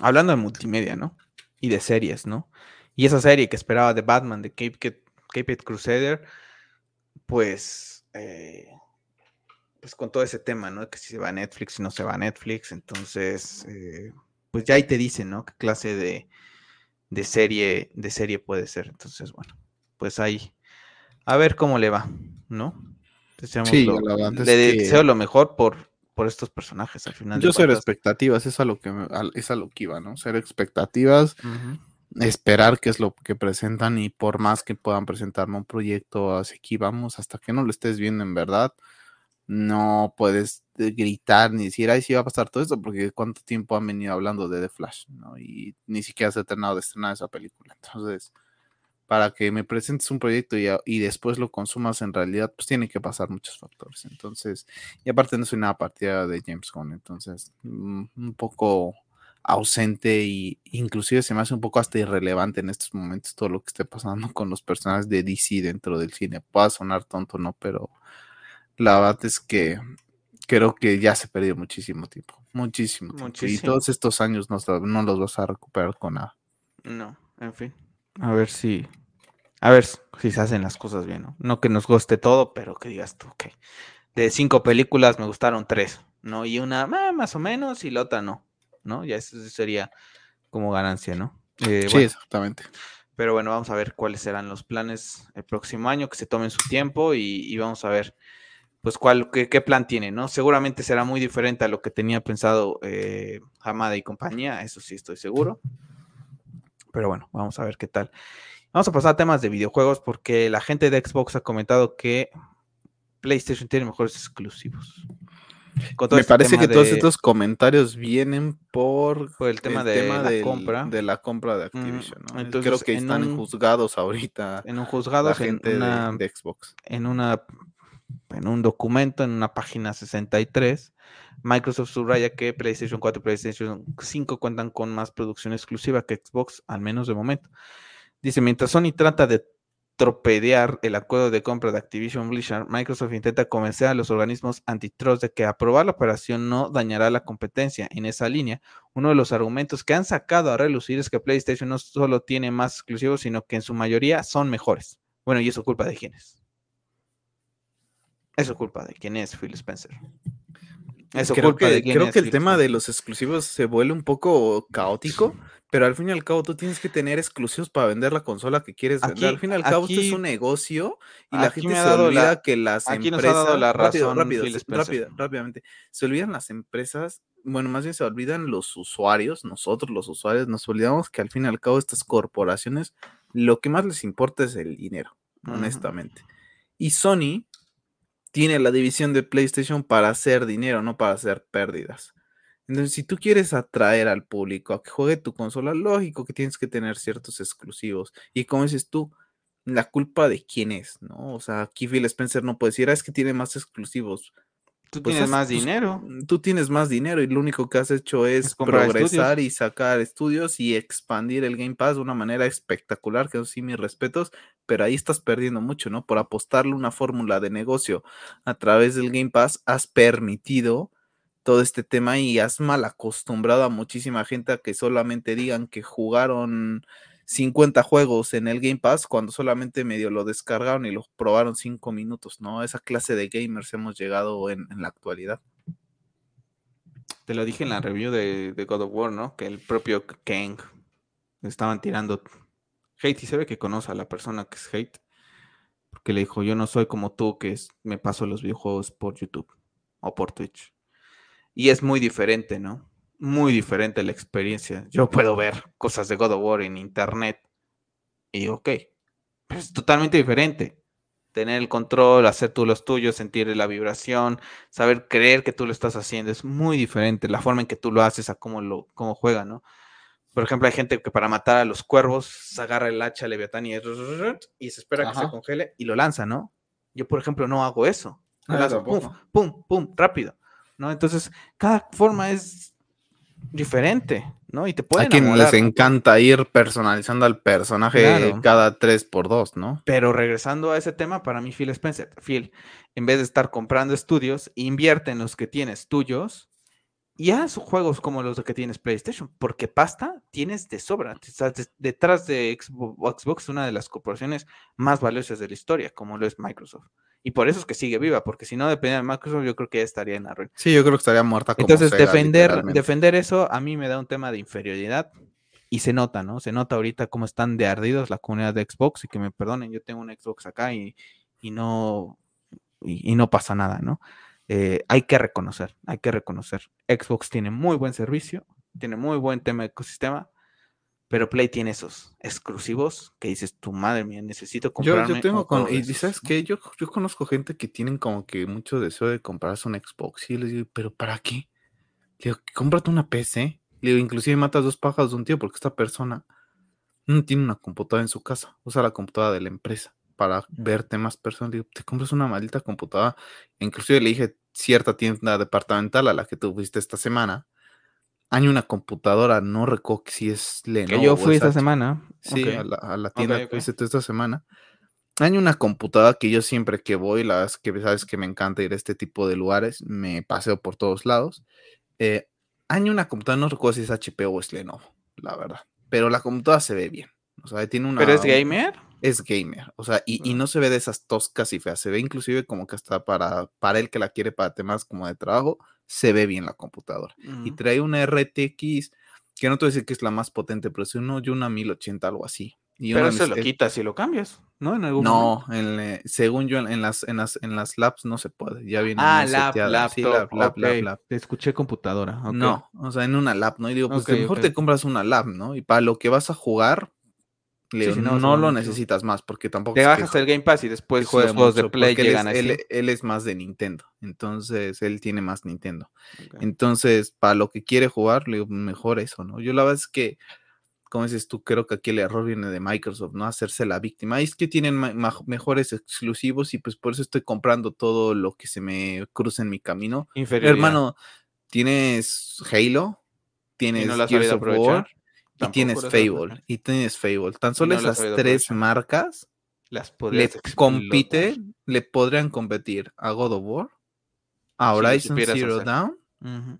Hablando de multimedia, ¿no? Y de series, ¿no? Y esa serie que esperaba de Batman, de Cape, Cape Crusader, pues, eh, pues con todo ese tema, ¿no? Que si se va a Netflix, si no se va a Netflix, entonces, eh, pues ya ahí te dicen, ¿no? Qué clase de, serie, de serie puede ser. Entonces, bueno, pues ahí, a ver cómo le va, ¿no? sí, lo, le deseo lo mejor por, por estos personajes al final. Yo ser expectativas, es a lo que es a lo que iba, ¿no? Ser expectativas, esperar qué es lo que presentan y por más que puedan presentarme un proyecto así aquí vamos, hasta que no lo estés viendo en verdad, no puedes gritar ni decir, ay, sí va a pasar todo esto, porque cuánto tiempo han venido hablando de The Flash, ¿no? Y ni siquiera se ha terminado de estrenar esa película. Entonces, para que me presentes un proyecto y, y, después lo consumas en realidad, pues tiene que pasar muchos factores. Entonces, y aparte no soy nada partida de James Gunn, entonces, mm, un poco ausente y inclusive se me hace un poco hasta irrelevante en estos momentos todo lo que esté pasando con los personajes de DC dentro del cine. Pueda sonar tonto, ¿no? Pero la verdad es que creo que ya se perdió muchísimo tiempo. Muchísimo tiempo. Y todos estos años no, no, los vas a recuperar con nada. No, en fin. A ver si. A ver si se hacen las cosas bien, ¿no? No que nos guste todo, pero que digas tú, ok. De cinco películas me gustaron tres, ¿no? Y una más o menos y la otra no, ¿no? Ya eso sería como ganancia, ¿no? Eh, sí, exactamente. Pero bueno, vamos a ver cuáles serán los planes el próximo año, que se tomen su tiempo y vamos a ver pues cuál, qué, plan tiene, ¿no? Seguramente será muy diferente a lo que tenía pensado eh, Hamada y compañía, eso sí estoy seguro. Pero bueno, vamos a ver qué tal. Vamos a pasar a temas de videojuegos porque la gente de Xbox ha comentado que PlayStation tiene mejores exclusivos. Me este parece que todos estos comentarios vienen por, por el tema de la del- compra. de la compra de. Activision. ¿no? Entonces, Creo que en están un- juzgados ahorita en un la juzgado, en gente de- de, Xbox. en una en un documento, en una página 63, Microsoft subraya que PlayStation 4 y PlayStation 5 cuentan con más producción exclusiva que Xbox, al menos de momento. Dice, mientras Sony trata de torpedear el acuerdo de compra de Activision Blizzard, Microsoft intenta convencer a los organismos antitrust de que aprobar la operación no dañará la competencia. En esa línea, uno de los argumentos que han sacado a relucir es que PlayStation no solo tiene más exclusivos, sino que en su mayoría son mejores. Bueno, ¿y eso culpa de quién es? Eso es culpa de quién es Phil Spencer. Eso creo que, de creo que el tema de los exclusivos se vuelve un poco caótico, pero al fin y al cabo tú tienes que tener exclusivos para vender la consola que quieres vender. Aquí- al fin y al cabo esto es aquí- un negocio y la aquí gente se olvida la- que las aquí nos empresas... ha dado la rápido, razón rápido, Spencer. rápido, rápidamente. Se olvidan las empresas, bueno, más bien se olvidan los usuarios, nosotros los usuarios, nos olvidamos que al fin y al cabo estas corporaciones lo que más les importa es el dinero, honestamente. Y Sony tiene la división de PlayStation para hacer dinero, no para hacer pérdidas. Entonces, si tú quieres atraer al público a que juegue tu consola, lógico que tienes que tener ciertos exclusivos. Y como dices tú, la culpa de quién es, ¿no? O sea, aquí Phil Spencer no puede decir, "Ah, es que tiene más exclusivos. Tú Pues tienes más pues, dinero. Tú tienes más dinero y lo único que has hecho es, progresar y sacar estudios y expandir el Game Pass de una manera espectacular, que eso sí, mis respetos, pero ahí estás perdiendo mucho, ¿no? Por apostarle una fórmula de negocio a través del Game Pass, has permitido todo este tema y has mal acostumbrado a muchísima gente a que solamente digan que jugaron 50 juegos en el Game Pass cuando solamente medio lo descargaron y lo probaron 5 minutos, ¿no? Esa clase de gamers hemos llegado en, la actualidad. Te lo dije en la review de, God of War, ¿no? Que el propio Kang estaban tirando hate y se ve que conoce a la persona que es hate. Porque le dijo, yo no soy como tú que es- me paso los videojuegos por YouTube o por Twitch. Y es muy diferente, ¿no? Muy diferente la experiencia. Yo puedo ver cosas de God of War en internet y digo, ok, pero es totalmente diferente. Tener el control, hacer tú los tuyos, sentir la vibración, saber creer que tú lo estás haciendo es muy diferente. La forma en que tú lo haces a cómo lo cómo juega, ¿no? Por ejemplo, hay gente que para matar a los cuervos se agarra el hacha leviatán y, y se espera que se congele y lo lanza, ¿no? Yo, por ejemplo, no hago eso. Ah, lanzo, pum, pum, pum, rápido, ¿no? Entonces, cada forma es diferente, ¿no? Y te puede a quien les encanta ir personalizando al personaje Claro. cada 3x2, ¿no? Pero regresando a ese tema, para mí Phil Spencer, Phil, en vez de estar comprando estudios, invierte en los que tienes tuyos y haz juegos como los que tienes PlayStation, porque pasta tienes de sobra. De- detrás de Xbox, una de las corporaciones más valiosas de la historia, como lo es Microsoft. Y por eso es que sigue viva, porque si no dependía de Microsoft, yo creo que ya estaría en la ruina. Sí, yo creo que estaría muerta como Entonces, Sega, defender, defender eso a mí me da un tema de inferioridad y se nota, ¿no? Se nota ahorita cómo están de ardidos la comunidad de Xbox y que me perdonen, yo tengo un Xbox acá y, y no, y, y no pasa nada, ¿no? Eh, hay que reconocer, hay que reconocer. Xbox tiene muy buen servicio, tiene muy buen tema de ecosistema, pero Play tiene esos exclusivos que dices, tu madre mía, necesito Yo, comprarme yo tengo un con. Y esos". sabes qué, yo, yo conozco gente que tienen como que mucho deseo de comprarse un Xbox. Y yo les digo, ¿pero para qué? Le digo, cómprate una PC. Le digo, inclusive matas dos pájaros de un tío porque esta persona no tiene una computadora en su casa. Usa la computadora de la empresa para ver temas personales. Le digo, te compras una maldita computadora. Inclusive le dije cierta tienda departamental a la que tú fuiste esta semana. Hay una computadora, no recuerdo si es Lenovo. Que yo fui es esta semana. Sí, ok. a, la, a la tienda Ok, que ok. fuiste tú esta semana. Hay una computadora que yo siempre que voy, la verdad es que sabes que me encanta ir a este tipo de lugares, me paseo por todos lados. Eh, hay una computadora, no recuerdo si es HP o es Lenovo, la verdad. Pero la computadora se ve bien. O sea, tiene una. ¿Pero es gamer? Es gamer. O sea, y, y no se ve de esas toscas y feas. Se ve inclusive como que hasta para, para el que la quiere para temas como de trabajo, se ve bien la computadora. Y trae una RTX, que no te voy a decir que es la más potente, pero es uno, yo una 1080, algo así. Y Pero mis- lo quitas y lo cambias, ¿no? En algún no, en, eh, según yo, en, las, en, las, en las labs no se puede. Ya viene Ah. Sí, lab, lab, ok. lab, lab. Te escuché computadora. ok. No, o sea, en una lab, ¿no? Y digo, pues mejor te compras una lab, ¿no? Y para lo que vas a jugar, Le Sí, digo, sí, no, no, lo necesitas más porque tampoco Te es que bajas el Game Pass y después juegue los juegos de Play porque él llegan es, él, es más de Nintendo. Entonces, él tiene más Nintendo. Entonces, para lo que quiere jugar, le digo, mejor eso, ¿no? Yo la verdad es que, como dices tú, creo que aquí el error viene de Microsoft, ¿no? Hacerse la víctima. Y es que tienen mejores exclusivos y pues por eso estoy comprando todo lo que se me cruza en mi camino. Hermano, tienes Halo, tienes has Gears of War aprovechar. Y tienes Fable. Y tienes Fable. Tan solo no esas tres aprovechar. marcas Las le compiten, le podrían competir a God of War, a Horizon Zero hacer. Ujú.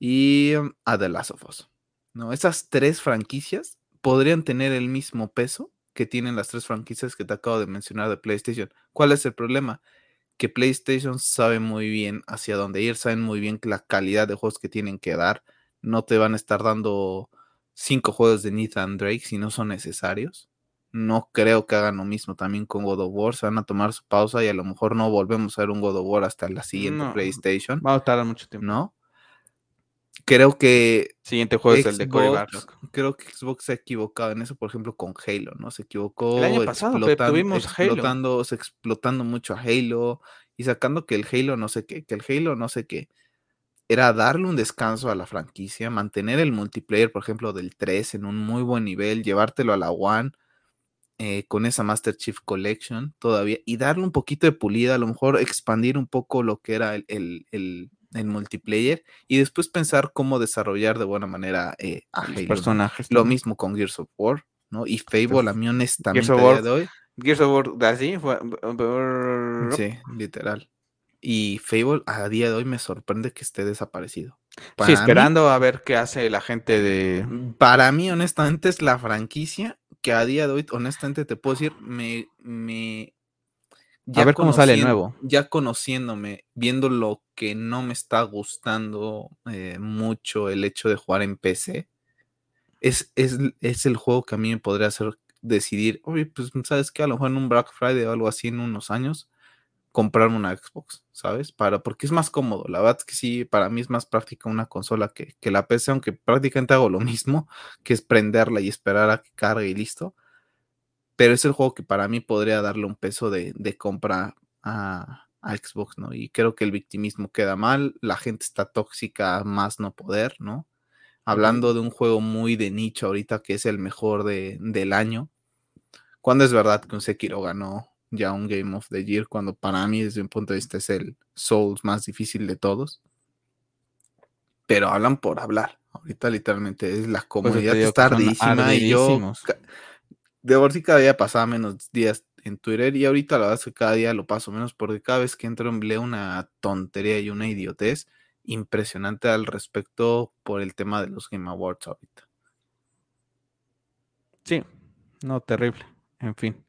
y a The Last of Us. ¿no? Esas tres franquicias podrían tener el mismo peso que tienen las tres franquicias que te acabo de mencionar de PlayStation. ¿Cuál es el problema? Que PlayStation sabe muy bien hacia dónde ir, saben muy bien que la calidad de juegos que tienen que dar. No te van a estar dando cinco juegos de Nathan Drake si no son necesarios. No creo que hagan lo mismo también con God of War. Se van a tomar su pausa y a lo mejor no volvemos a ver un God of War hasta la siguiente No. PlayStation. Va a tardar mucho tiempo. ¿No? Creo que Siguiente juego es el de Cory Xbox, Barlog. creo que Xbox se ha equivocado en eso, por ejemplo, con Halo, ¿no? Se equivocó El año pasado, tuvimos Halo. explotando, se explotando mucho a Halo y sacando que el Halo no sé qué, que el Halo no sé qué. Era darle un descanso a la franquicia, mantener el multiplayer, por ejemplo, del 3 en un muy buen nivel, llevártelo a la One eh, con esa Master Chief Collection todavía y darle un poquito de pulida, a lo mejor expandir un poco lo que era el, el- el- el multiplayer y después pensar cómo desarrollar de buena manera eh, a Los Halo. personajes. Lo mismo con Gears of War, ¿no? Y Fable, a mí honestamente, Gears of War, de hoy, Gears of War, así fue. sí, literal. Y Fable a día de hoy me sorprende que esté desaparecido. Sí, Para mí- esperando a ver qué hace la gente de. Para mí, honestamente, es la franquicia que a día de hoy, honestamente, te puedo decir, me. me A ver cómo sale el nuevo. Ya conociéndome, viendo lo que no me está gustando eh, mucho el hecho de jugar en PC, es, es, es el juego que a mí me podría hacer decidir, oye, pues, ¿sabes qué? A lo mejor en un Black Friday o algo así en unos años, comprarme una Xbox, ¿sabes? Para, porque es más cómodo. La verdad es que sí, para mí es más práctica una consola que, que la PC, aunque prácticamente hago lo mismo, que es prenderla y esperar a que cargue y listo. Pero es el juego que para mí podría darle un peso de, de compra a, a Xbox, ¿no? Y creo que el victimismo queda mal, la gente está tóxica más no poder, ¿no? Hablando de un juego muy de nicho ahorita que es el mejor de, del año. Cuando es verdad que un Sekiro ganó ya un Game of the Year, cuando para mí desde mi punto de vista es el Souls más difícil de todos. Pero hablan por hablar. Ahorita literalmente es la Pues comunidad digo está que son ardísima y yo de por sí cada día pasaba menos días en Twitter y ahorita la verdad es que cada día lo paso menos porque cada vez que entro leo una tontería y una idiotez impresionante al respecto por el tema de los Game Awards ahorita. Sí, no, terrible. En fin,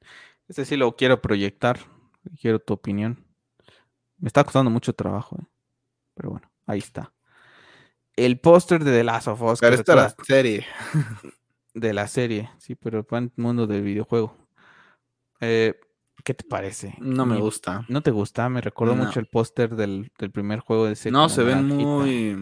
este sí lo quiero proyectar. Quiero tu opinión. Me está costando mucho trabajo, ¿eh? pero bueno, ahí está. El póster de The Last of Us, Pero esta recuerda- serie. de la serie, sí, pero el mundo del videojuego. Eh, ¿Qué te parece? No me gusta. ¿No te gusta? Me recordó No. mucho el póster del, del primer juego de ese. No, se ven muy...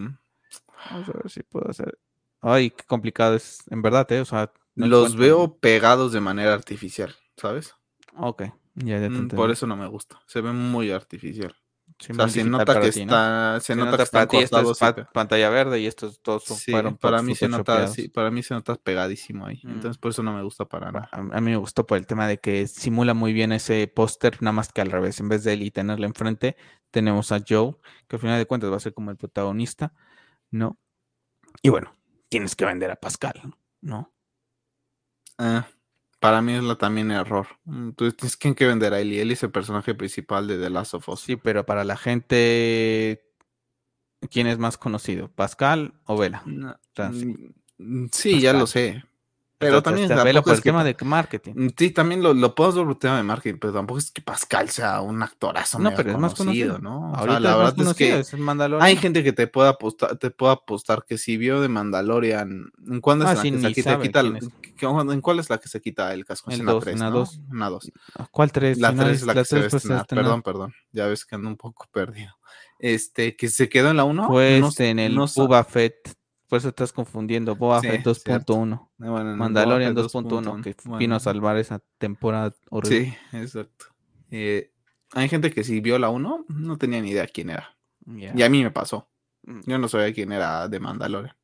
Vamos a ver si puedo hacer. Ay, qué complicado es. En verdad, ¿eh? O sea, no Los encuentro- veo pegados de manera artificial, ¿sabes? Ok, ya, ya te Mm. Por eso no me gusta. Se ve muy artificial. Sí, O sea, se nota que ti, ¿no? está, se Se nota nota que están es cortados. pe- pantalla verde y estos todos son- Sí, fueron para mí se nota, sí, para mí se nota pegadísimo ahí. Mm. Entonces por eso no me gusta para nada. A, a mí me gustó por el tema de que simula muy bien ese póster, nada más que al revés. En vez de él y tenerlo enfrente, tenemos a Joe, que al final de cuentas va a ser como el protagonista, ¿no? Y bueno, tienes que vender a Pascal, ¿no? Eh, para mí es la, también error. Mm, Tú tienes que que vender a Eli. Eli es el personaje principal de The Last of Us. Sí, pero para la gente, ¿quién es más conocido? ¿Pascal o Vela? No, sea, sí. mm, sí, ya lo sé. Pero también te Vela tampoco por es el que tema de marketing. Mm, Sí, también lo, lo puedo ver por tema de marketing, pero tampoco es que Pascal sea un actorazo No, pero es más conocido. ¿no? O sea, la es más verdad es que es el hay gente que te puede apostar, te puede apostar que si vio de Mandalorian, ¿en cuándo es Ah, la sí, que se quita, quita el- ¿En cuál es la que se quita el casco? En la dos, 3, en la ¿no? dos. En la 2. ¿Cuál tres? La Si no 3 es- es la que se va a tres, pues, estrenar. estrenar. Perdón, perdón. Ya ves que ando un poco perdido. Este, que se quedó en la 1. Fue no, este, en el no Fett Por eso estás confundiendo. Boba Sí, Fett cierto. 2.1. Ah, bueno, Mandalorian Boba Fett 2.1, que 2.1, vino a salvar esa temporada horrible. Sí, exacto. Eh, hay gente que si vio la 1, no tenía ni idea quién era. Y a mí me pasó. Mm, Yo no sabía quién era de Mandalorian.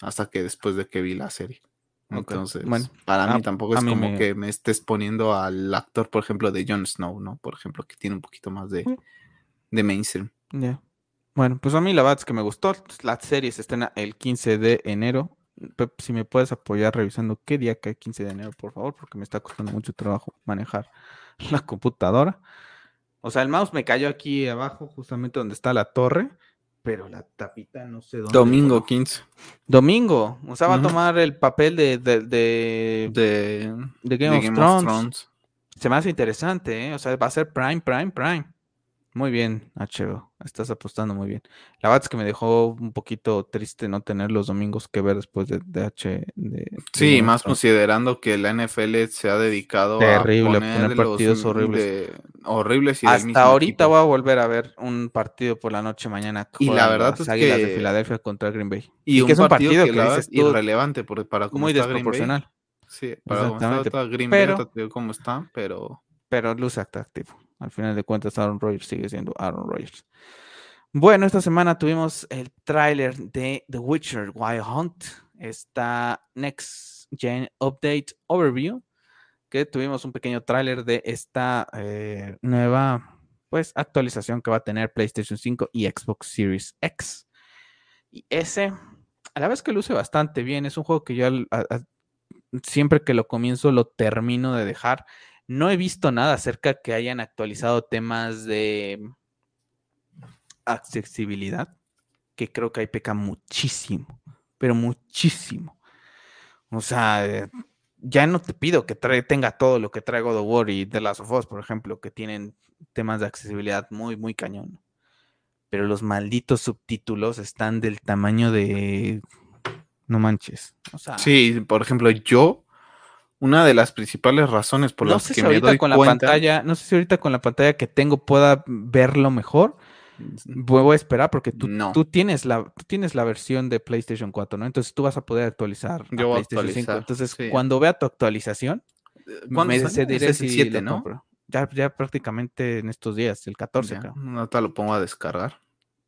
Hasta que después de que vi la serie. Entonces, bueno. para A- mí tampoco a es mí como me- que me estés poniendo al actor, por ejemplo, de Jon Snow, ¿no? Por ejemplo, que tiene un poquito más de, Mm. de mainstream. Ya. Bueno, pues a mí la verdad es que me gustó. La serie se estrena el 15 de enero. Pep, si me puedes apoyar revisando qué día cae 15 de enero, por favor, porque me está costando mucho trabajo manejar la computadora. O sea, el mouse me cayó aquí abajo, justamente donde está la torre, pero la tapita no sé dónde. Domingo voló. 15 Domingo. O sea, va a tomar el papel de, de, de- de, de de Game, of, Game Thrones. of Thrones. Se me hace interesante, ¿eh? O sea, va a ser Prime, Prime, Prime. Muy bien, HBO. Estás apostando muy bien. La verdad es que me dejó un poquito triste no tener los domingos que ver después de, de H. de- Sí, más considerando que la NFL se ha dedicado Terrible, a poner poner los partidos m- horribles. de- horribles y Hasta ahorita equipo. voy a volver a ver un partido por la noche mañana. que Y la verdad las es Águilas de que- Filadelfia contra Green Bay. Y, que un partido, que, verdad dices es tú, irrelevante para cómo muy está Green Bay. desproporcional. Sí, para cómo está Green Bay, pero- cómo está, pero pero luce atractivo. Al final de cuentas, Aaron Rodgers sigue siendo Aaron Rodgers. Bueno, esta semana tuvimos el tráiler de The Witcher Wild Hunt, esta Next Gen Update Overview, que tuvimos un pequeño tráiler de esta eh, nueva pues actualización que va a tener PlayStation 5 y Xbox Series X. Y ese, a la vez que luce bastante bien, es un juego que yo siempre que lo comienzo lo termino de dejar. No he visto nada acerca que hayan actualizado temas de accesibilidad, que creo que ahí peca muchísimo, pero muchísimo. O sea, eh, ya no te pido que trae- tenga todo lo que trae God of War y The Last of Us, por ejemplo, que tienen temas de accesibilidad muy, muy cañón. Pero los malditos subtítulos están del tamaño de... No manches. O sea, sí, por ejemplo, yo, una de las principales razones por no las sé que si me ahorita doy con la cuenta, pantalla, no sé si ahorita con la pantalla que tengo pueda verlo mejor. Voy a esperar porque tú, No. tú tienes la, tú tienes la versión de PlayStation 4, ¿no? Entonces tú vas a poder actualizar Yo a PlayStation 5. actualizar, Entonces, sí. cuando vea tu actualización, ¿Cuándo me decidiré si 7, lo ¿no? compro. Ya, ya prácticamente en estos días, el 14, Ya, ahorita lo pongo a descargar.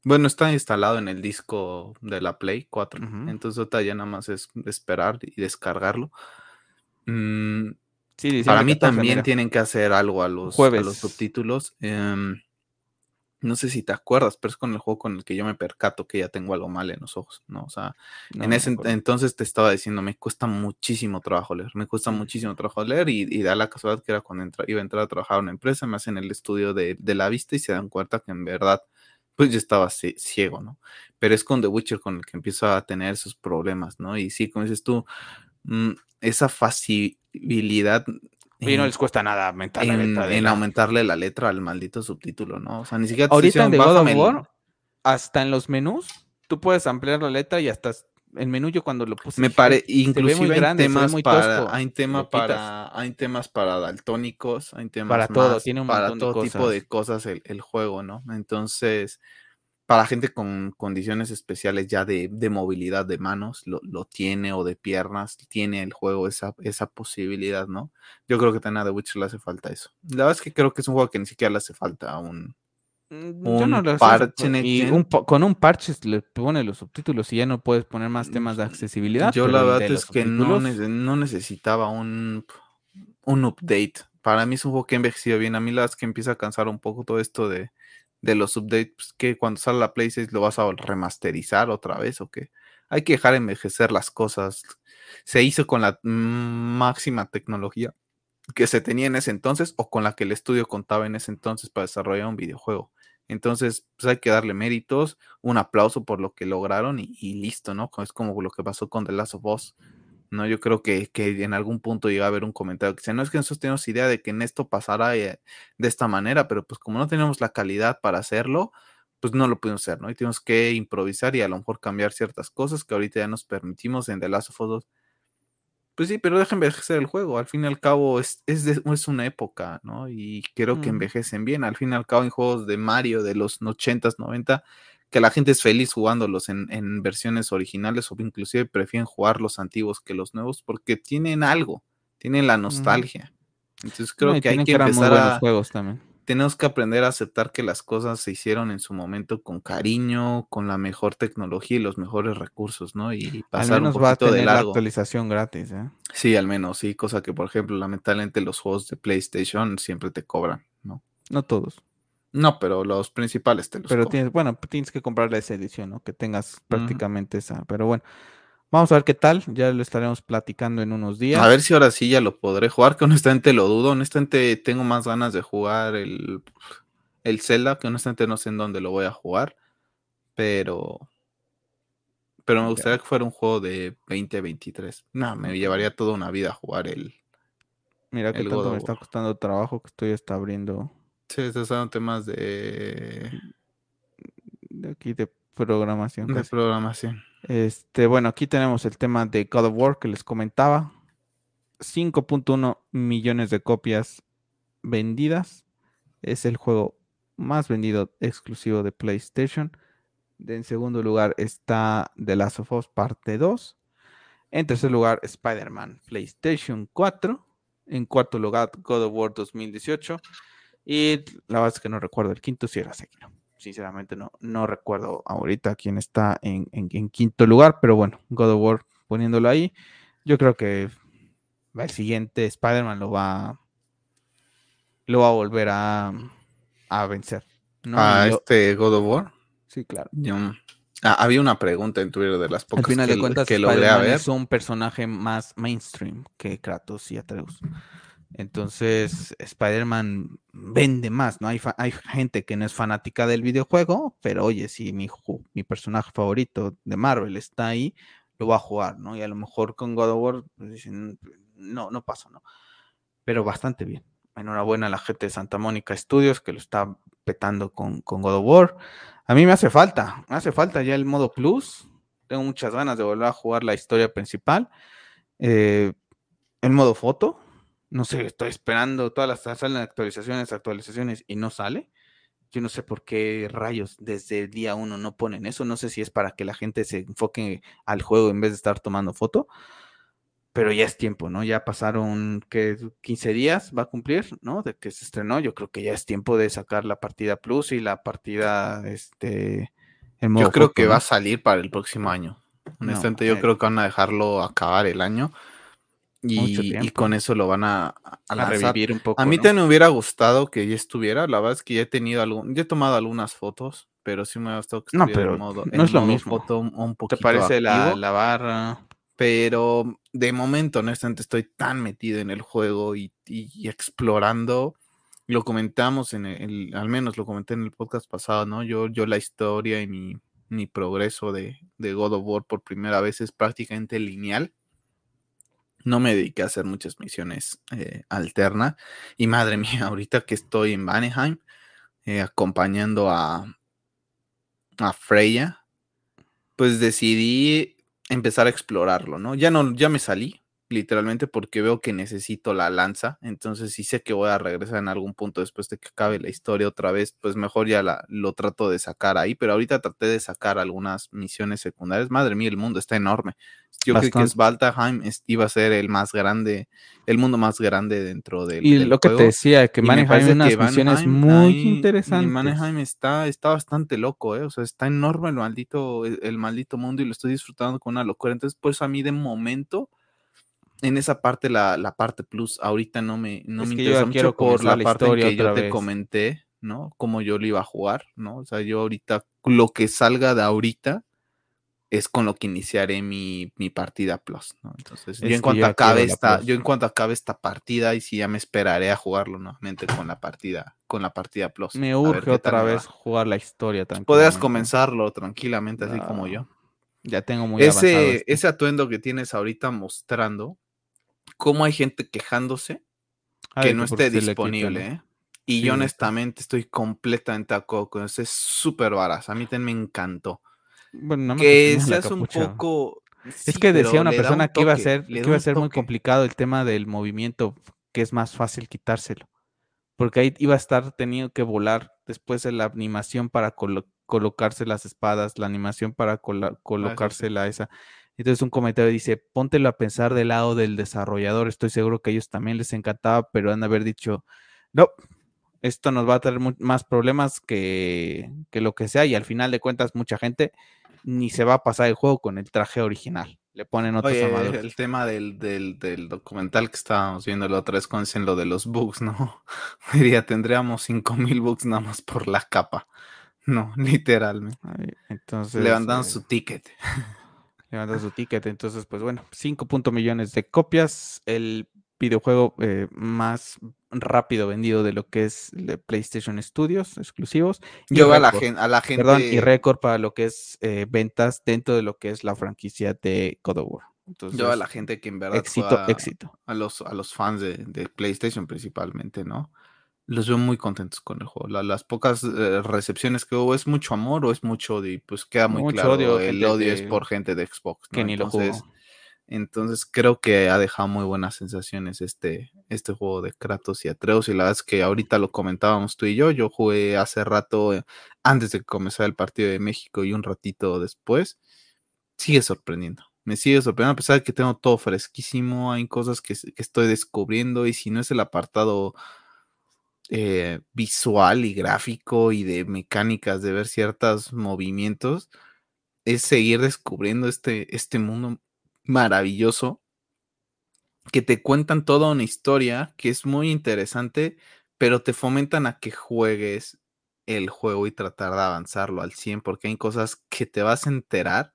Bueno, está instalado en el disco de la Play 4. Ujú. Entonces ahorita ya nada más es esperar y descargarlo. Mm, Sí, para mí 14, también mira. tienen que hacer algo a los, a los subtítulos. Em, no sé si te acuerdas, pero es con el juego con el que yo me percato que ya tengo algo mal en los ojos, ¿no? O sea, No, en ese entonces te estaba diciendo, me cuesta muchísimo trabajo leer, me cuesta muchísimo trabajo leer y, y da la casualidad que era cuando entra- iba a entrar a trabajar a una empresa, me hacen el estudio de, de la vista y se dan cuenta que en verdad, pues yo estaba cie- ciego, ¿no? Pero es con The Witcher con el que empiezo a tener esos problemas, ¿no? Y sí, como dices tú, esa facilidad Y no en- les cuesta nada aumentar la en, letra de en la- aumentarle la letra al maldito subtítulo, ¿no? O sea, ni siquiera te Ahorita en The God of. War, hasta en los menús, tú puedes ampliar la letra y hasta el menú yo cuando lo puse. Me dije, pare, "Uy, se ve muy inclusive hay grande, se ve temas muy para, tosco". hay tema para, hay temas para daltónicos, hay temas Para todo, más- tiene un para montón de todo tipo cosas. de cosas el, el juego, ¿no? Entonces, para gente con condiciones especiales ya de, de movilidad de manos, lo, lo tiene, o de piernas, tiene el juego esa, esa posibilidad, ¿no? Yo creo que también a The Witcher le hace falta eso. La verdad es que creo que es un juego que ni siquiera le hace falta un, Mm, un lo sé, parche next y gen. un pa- con un parche le pone los subtítulos y ya no puedes poner más temas de accesibilidad. Yo la verdad es que no, no necesitaba un, un update. Para mí es un juego que ha envejecido bien. A mí la verdad es que empieza a cansar un poco todo esto de, de los updates, pues, que cuando sale la Play 6 lo vas a remasterizar otra vez o que hay que dejar envejecer las cosas. Se hizo con la máxima tecnología que se tenía en ese entonces o con la que el estudio contaba en ese entonces para desarrollar un videojuego. Entonces, pues hay que darle méritos, un aplauso por lo que lograron y, y listo, ¿no? Es como lo que pasó con The Last of Us. ¿No? Yo creo que, que en algún punto llega a haber un comentario que dice, no es que nosotros tenemos idea de que en esto pasará eh, de esta manera, pero pues como no tenemos la calidad para hacerlo, pues no lo pudimos hacer, ¿no? Y tenemos que improvisar y a lo mejor cambiar ciertas cosas que ahorita ya nos permitimos en The Last of Us 2. Pues sí, pero deja envejecer el juego. Al fin y al cabo es, es, de- es una época, ¿no? Y creo que envejecen bien. Al fin y al cabo en juegos de Mario de los 80s, 90, que la gente es feliz jugándolos en, en versiones originales o inclusive prefieren jugar los antiguos que los nuevos porque tienen algo, tienen la nostalgia. Entonces creo No, que hay que empezar a, juegos también. tenemos que aprender a aceptar que las cosas se hicieron en su momento con cariño, con la mejor tecnología y los mejores recursos, ¿no? Y Al pasar un menos va a poquito de la actualización gratis, ¿eh? Sí, al menos, sí, cosa que, por ejemplo, lamentablemente los juegos de PlayStation siempre te cobran, ¿no? No todos. No, pero los principales te los Pero tienes, bueno, tienes que comprar esa edición, ¿no? Que tengas prácticamente esa. Pero bueno, vamos a ver qué tal. Ya lo estaremos platicando en unos días. A ver si ahora sí ya lo podré jugar, que honestamente lo dudo. Honestamente tengo más ganas de jugar el, el Zelda, que honestamente no sé en dónde lo voy a jugar. Pero. Pero me gustaría que fuera un juego de 2023. No, me llevaría toda una vida a jugar el. Mira qué el tanto God me está costando trabajo que estoy hasta abriendo Sí, estos son temas de. de aquí de programación. de casi. programación. Este, bueno, aquí tenemos el tema de God of War que les comentaba. 5.1 millones de copias vendidas. Es el juego más vendido exclusivo de PlayStation. En segundo lugar está The Last of Us Parte 2. En tercer lugar, Spider-Man PlayStation 4. En cuarto lugar, God of War 2018. Y la verdad es que no recuerdo el quinto si era Sekiro. Sinceramente no, no recuerdo ahorita quién está en, en- en quinto lugar, pero bueno, God of War poniéndolo ahí. Yo creo que el siguiente Spider-Man lo va, lo va a volver a, a vencer. ¿no? A yo- este God of War. sí, claro. Yo- ah, había una pregunta en Twitter de las Al pocas final que, de cuentas, que logré ver. es un personaje más mainstream que Kratos y Atreus. Entonces, Spider-Man vende más, ¿no? Hay, hay gente que no es fanática del videojuego, pero oye, si mi, mi personaje favorito de Marvel está ahí, lo va a jugar, ¿no? Y a lo mejor con God of War, pues dicen, no, no pasa, ¿no? Pero bastante bien. Enhorabuena a la gente de Santa Mónica Studios que lo está petando con, con God of War. A mí me hace falta, me hace falta ya el modo plus. Tengo muchas ganas de volver a jugar la historia principal. Eh, el modo foto, no sé, estoy esperando todas las salen actualizaciones, actualizaciones y no sale. Yo no sé por qué rayos desde el día uno no ponen eso. No sé si es para que la gente se enfoque al juego en vez de estar tomando foto. Pero ya es tiempo, ¿no? Ya pasaron que 15 días va a cumplir, ¿no? De que se estrenó. Yo creo que ya es tiempo de sacar la partida Plus y la partida, este, el modo Yo creo foto, que ¿no? va a salir para el próximo año. Honestamente, yo eh. creo que van a dejarlo acabar el año. Y, con eso lo van a, a revivir un poco. A mí ¿no? también me hubiera gustado que ya estuviera. La verdad es que ya he tenido algún, ya he tomado algunas fotos, pero sí me hubiera gustado que No, estuviera pero en modo, no en es lo mismo. foto un, un ¿Te poquito parece la, la barra? Pero de momento, honestamente, estoy tan metido en el juego y, y- y explorando. Lo comentamos en el, al menos lo comenté en el podcast pasado, ¿no? Yo, yo la historia y mi, mi progreso de, de God of War por primera vez es prácticamente lineal. No me dediqué a hacer muchas misiones eh, alternas. Y madre mía, ahorita que estoy en Vanheim, eh, acompañando a, a Freya, pues decidí empezar a explorarlo, ¿no? Ya no, ya me salí, literalmente, porque veo que necesito la lanza. Entonces, si sé que voy a regresar en algún punto después de que acabe la historia otra vez, pues mejor ya la, lo trato de sacar ahí. Pero ahorita traté de sacar algunas misiones secundarias. Madre mía, el mundo está enorme. Yo creo que Bastante. Svaltaheim es- iba a ser el más grande, el mundo más grande dentro del, Y del lo que te decía, que Y me maneja parece unas misiones muy ahí- interesantes. Vanheim está, está bastante loco, ¿eh? O sea, está enorme el maldito, el, el maldito mundo y lo estoy disfrutando con una locura. Entonces, por eso a mí de momento, en esa parte, la, la parte plus, ahorita no me, no Es me interesa mucho por la la parte en que yo te comenté, ¿no? Cómo yo lo iba a jugar, ¿no? O sea, yo ahorita, lo que salga de ahorita es con lo que iniciaré mi, mi partida plus, ¿no? Entonces, yo en cuanto yo acabe esta, yo en cuanto acabe esta partida, y sí ya me esperaré a jugarlo nuevamente con la partida, con la partida plus. Me urge otra va. vez jugar la historia Podrías tranquilamente. comenzarlo tranquilamente, así como yo. Ya tengo muy avanzado Ese, este. ese atuendo que tienes ahorita mostrando, cómo hay gente quejándose Ah, que no esté disponible, ¿no? ¿eh? Y Sí, yo honestamente estoy completamente de acuerdo con eso. Es súper barato. A mí también me encantó. Bueno, nada más que la seas un poco... Es que decía una persona un que iba a ser, que iba a ser muy complicado el tema del movimiento, que es más fácil quitárselo. Porque ahí iba a estar teniendo que volar después de la animación para colo- colocarse las espadas, la animación para colocársela esa. Entonces un comentario dice, póntelo a pensar del lado del desarrollador, estoy seguro que a ellos también les encantaba, pero han de haber dicho, no, esto nos va a traer más problemas que, lo que sea y al final de cuentas mucha gente ni se va a pasar el juego con el traje original. Le ponen otros Oye, El tema del, del, documental que estábamos viendo la otra vez con lo de los bugs, ¿no? Diría, tendríamos 5000 bugs nada más por la capa. No, literalmente. entonces. Levantan eh, su ticket. Levantan su ticket. Entonces, pues bueno, 5 millones de copias. El videojuego eh, más rápido vendido de lo que es PlayStation Studios exclusivos. Yo a la, gente, a la gente. Perdón, y récord para lo que es eh, ventas dentro de lo que es la franquicia de God of War. Entonces, Yo a la gente que en verdad. Éxito, éxito. A los, a los fans de, de, PlayStation principalmente, ¿no? Los veo muy contentos con el juego. las pocas eh, recepciones que hubo, ¿es mucho amor o es mucho odio? Pues queda muy claro. Odio, el odio es por gente de Xbox. Que ni lo jugó entonces creo que ha dejado muy buenas sensaciones este, este juego de Kratos y Atreus. Y la verdad es que ahorita lo comentábamos tú y yo. Yo jugué hace rato, eh, antes de que comenzara el partido de México y un ratito después. Sigue sorprendiendo. Me sigue sorprendiendo a pesar de que tengo todo fresquísimo. Hay cosas que, estoy descubriendo. Y si no es el apartado eh, visual y gráfico y de mecánicas de ver ciertos movimientos, es seguir descubriendo este, este mundo maravilloso que te cuentan toda una historia que es muy interesante, pero te fomentan a que juegues el juego y tratar de avanzarlo al 100, porque hay cosas que te vas a enterar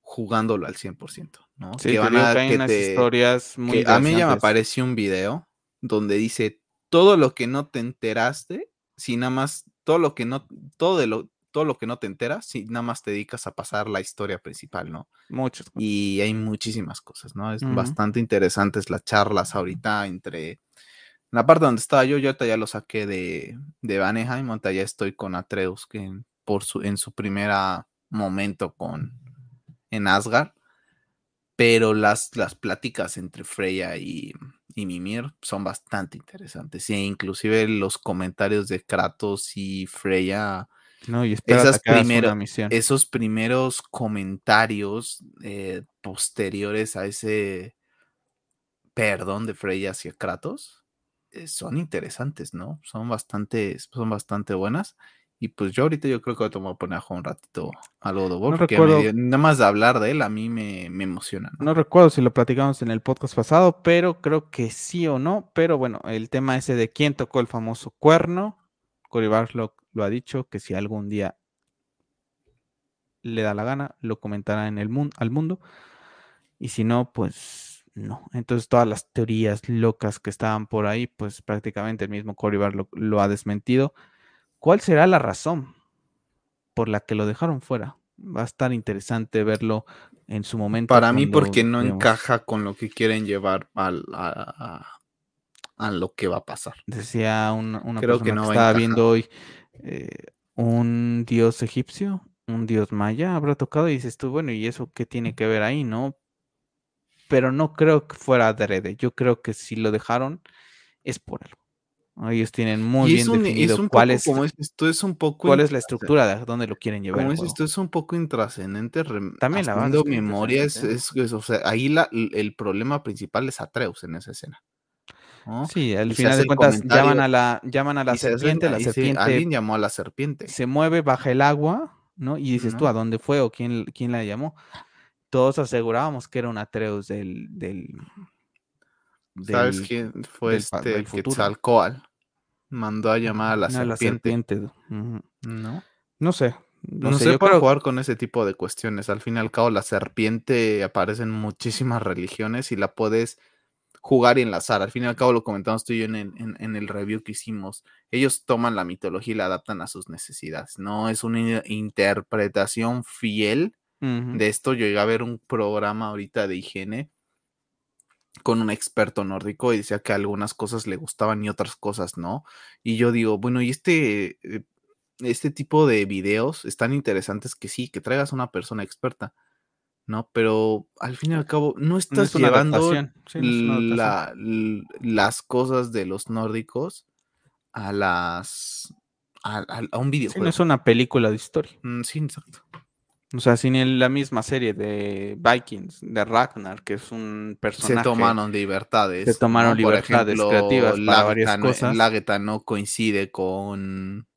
jugándolo al 100%, ¿no? que van a que historias muy A mí ya me apareció un video donde dice todo lo que no te enteraste, si nada más todo lo que no todo de lo todo lo que no te enteras si nada más te dedicas a pasar la historia principal, ¿no? Muchas. Y hay muchísimas cosas, ¿no? Es bastante interesantes las charlas ahorita entre la parte donde estaba yo, yo ahorita ya lo saqué de, de Vanheim, ahorita ya estoy con Atreus, que por su, en su primer momento con en Asgard, pero las, las pláticas entre Freya y, y Mimir son bastante interesantes, e inclusive los comentarios de Kratos y Freya no, y Esas esos primeros comentarios eh, posteriores a ese perdón de Freya hacia Kratos eh, son interesantes, ¿no? Son bastante, son bastante buenas. Y pues yo ahorita yo creo que voy a poner a un ratito de War, porque nada más de hablar de él a mí me, emociona. ¿no? recuerdo si lo platicamos en el podcast pasado, pero creo que sí o no. Pero bueno, el tema ese de quién tocó el famoso cuerno, Cory Barlock lo ha dicho, que si algún día le da la gana, lo comentará en el mundo, al mundo. Y si no, pues no. Entonces todas las teorías locas que estaban por ahí, pues prácticamente el mismo Cory lo, lo ha desmentido. ¿Cuál será la razón por la que lo dejaron fuera? Va a estar interesante verlo en su momento. Para mí, porque no encaja con lo que quieren llevar al, a, a, lo que va a pasar. Decía una, Creo que, no que estaba viendo hoy, eh, un dios egipcio, un dios maya habrá tocado y dices tú, bueno, ¿y eso qué tiene que ver ahí, no? Pero no creo que fuera adrede. Yo creo que si lo dejaron es por algo. Ellos tienen muy bien definido cuál es, esto es un poco cuál es la estructura de dónde lo quieren llevar. Como esto es un poco intrascendente. También la memoria es, o sea, ahí la, el problema principal es Atreus en esa escena. Sí, al final de cuentas llaman a la, llaman a la serpiente, la serpiente. alguien llamó a la serpiente. Se mueve baja el agua, ¿no? Y dices tú, ¿a dónde fue o quién, quién la llamó? Todos asegurábamos que era un Atreus del. del, ¿Sabes quién fue este Quetzalcoatl? Mandó a llamar a la serpiente. ¿No? No sé. No, sé, puedo jugar con ese tipo de cuestiones. Al fin y al cabo, la serpiente aparece en muchísimas religiones y la puedes jugar y enlazar. Al fin y al cabo lo comentamos tú y yo en el, en, el review que hicimos. Ellos toman la mitología y la adaptan a sus necesidades. No es una interpretación fiel de esto. Yo llegué a ver un programa ahorita de higiene con un experto nórdico y decía que algunas cosas le gustaban y otras cosas no. Y yo digo, bueno, y este, eh, este tipo de videos están interesantes que sí, que traigas a una persona experta ¿no? Pero al fin y al cabo no estás llevando las cosas de los nórdicos a las a, a- a un Sí, videojuego. no es una película de historia. Mm, sí, exacto. O sea, sin la misma serie de Vikings, de Ragnar, que es un personaje. Se tomaron libertades. Se tomaron libertades ejemplo, creativas para Lágata varias cosas. Lágata no coincide con.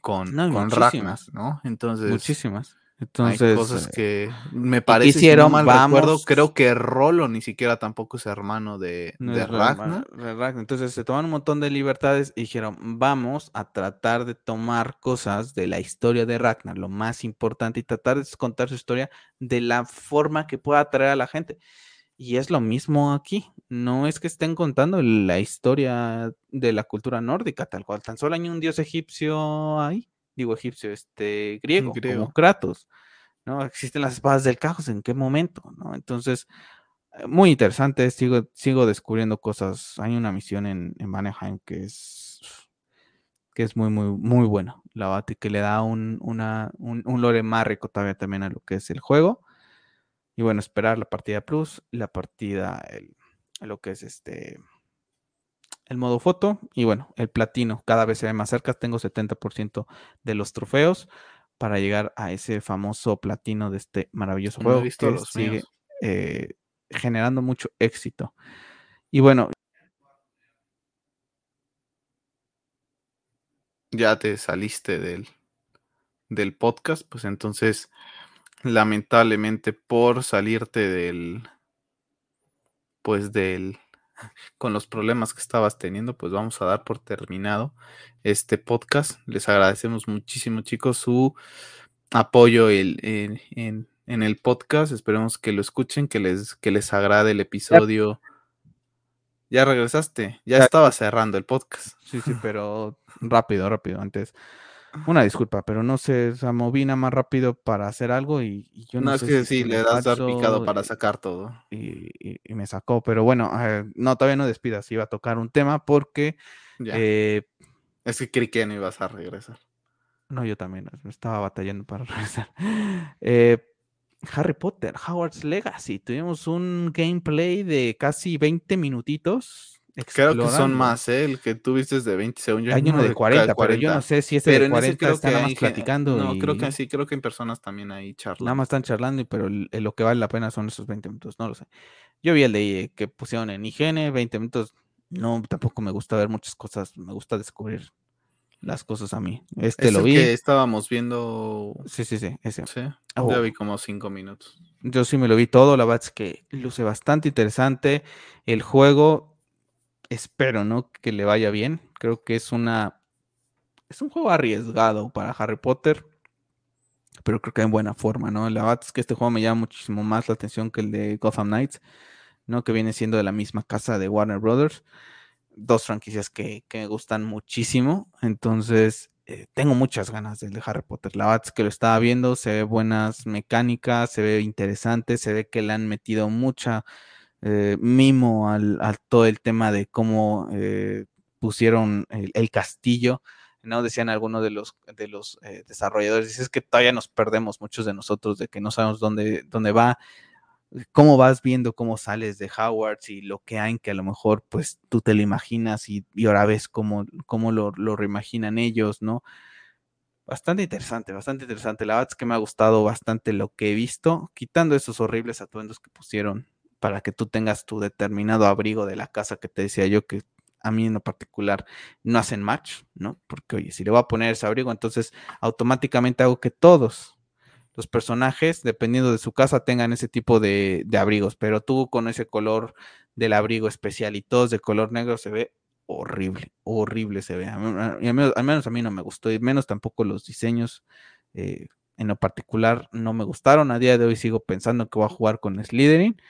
Con, No, con. Ragnar, ¿no? Entonces. Muchísimas. Hay Entonces, cosas eh, que me parece, hicieron, si no mal recuerdo, vamos- creo que Rolo ni siquiera tampoco es hermano de, no de Ragnar. Ragnar. Entonces se tomaron un montón de libertades y dijeron, vamos a tratar de tomar cosas de la historia de Ragnar, lo más importante, y tratar de contar su historia de la forma que pueda atraer a la gente. Y es lo mismo aquí. No es que estén contando la historia de la cultura nórdica, tal cual. Tan solo hay un dios egipcio ahí. Digo egipcio, este, griego, Griego. como Kratos. ¿no? Existen las espadas del caos, ¿en qué momento? ¿no? Entonces, eh, muy interesante, sigo, sigo descubriendo cosas. Hay una misión en, en Vanaheim que es que es muy, muy, muy bueno. La bate que le da un, una, un, un lore más rico todavía también a lo que es el juego. Y bueno, esperar la partida plus, la partida, el, lo que es este, el modo foto y bueno, el platino cada vez se ve más cerca. Tengo 70% de los trofeos para llegar a ese famoso platino de este maravilloso No he juego visto que los sigue eh, generando mucho éxito. Y bueno, Ya te saliste del, del podcast, pues entonces, lamentablemente por salirte del, pues del, con los problemas que estabas teniendo, pues vamos a dar por terminado este podcast. Les agradecemos muchísimo, chicos, su apoyo el- en, en- en el podcast. Esperemos que lo escuchen, que les, que les agrade el episodio. Ya regresaste, ya Ya. estaba cerrando el podcast. sí, sí, pero rápido, rápido. Antes, una disculpa, pero no sé, o sea, nada más rápido para hacer algo y, y yo no, no, es que si sí, le das dar picado para sacar todo. y, y- y me sacó. Pero bueno, eh, no, todavía no despidas. Iba a tocar un tema porque Ya. eh, es que creí que no ibas a regresar. No, yo también estaba batallando para regresar. Eh, Harry Potter, Howard's Legacy. Tuvimos un gameplay de casi 20 minutitos. Creo que son más, ¿eh? El que tú viste es de 20 segundos. Hay uno de 40, pero yo no sé si ese Pero de en ese 40 creo está que nada hay más platicando. No, creo que sí, creo que en personas también ahí charlan. Nada más están charlando, pero lo que vale la pena son esos 20 minutos. No lo sé. Yo vi el de que pusieron en IGN, 20 minutos. No, tampoco me gusta ver muchas cosas. Me gusta descubrir las cosas a mí. Este Es lo el vi. que estábamos viendo. Sí, sí, sí, ese. Sí, Oh. ya vi como 5 minutos. Yo sí me lo vi todo, la verdad es que luce bastante interesante. El juego, espero, ¿no? Que le vaya bien. Creo que es una. Es un juego arriesgado para Harry Potter. Pero creo que en buena forma, ¿no? La verdad es que este juego me llama muchísimo más la atención que el de Gotham Knights, ¿no? Que viene siendo de la misma casa de Warner Brothers. Dos franquicias que, que me gustan muchísimo. Entonces, eh, tengo muchas ganas del de Harry Potter. La verdad es que lo estaba viendo, se ve buenas mecánicas, se ve interesante, se ve que le han metido mucha eh, mimo al, a todo el tema de cómo eh, pusieron el, castillo. ¿no? Decían algunos de los, de los eh, desarrolladores, dices que todavía nos perdemos muchos de nosotros de que no sabemos dónde, dónde va, cómo vas viendo cómo sales de Howard y lo que hay que a lo mejor pues tú te lo imaginas y, y ahora ves cómo, cómo lo, lo reimaginan ellos, ¿no? Bastante interesante, bastante interesante. La verdad es que me ha gustado bastante lo que he visto, quitando esos horribles atuendos que pusieron para que tú tengas tu determinado abrigo de la casa que te decía yo que a mí en lo particular no hacen match, ¿no? Porque oye, si le voy a poner ese abrigo, entonces automáticamente hago que todos los personajes, dependiendo de su casa, tengan ese tipo de, abrigos, pero tú con ese color del abrigo especial y todos de color negro se ve horrible, horrible se ve. A mí- al menos, al menos a mí no me gustó, y menos tampoco los diseños eh, en lo particular no me gustaron. A día de hoy sigo pensando que voy a jugar con Slytherin,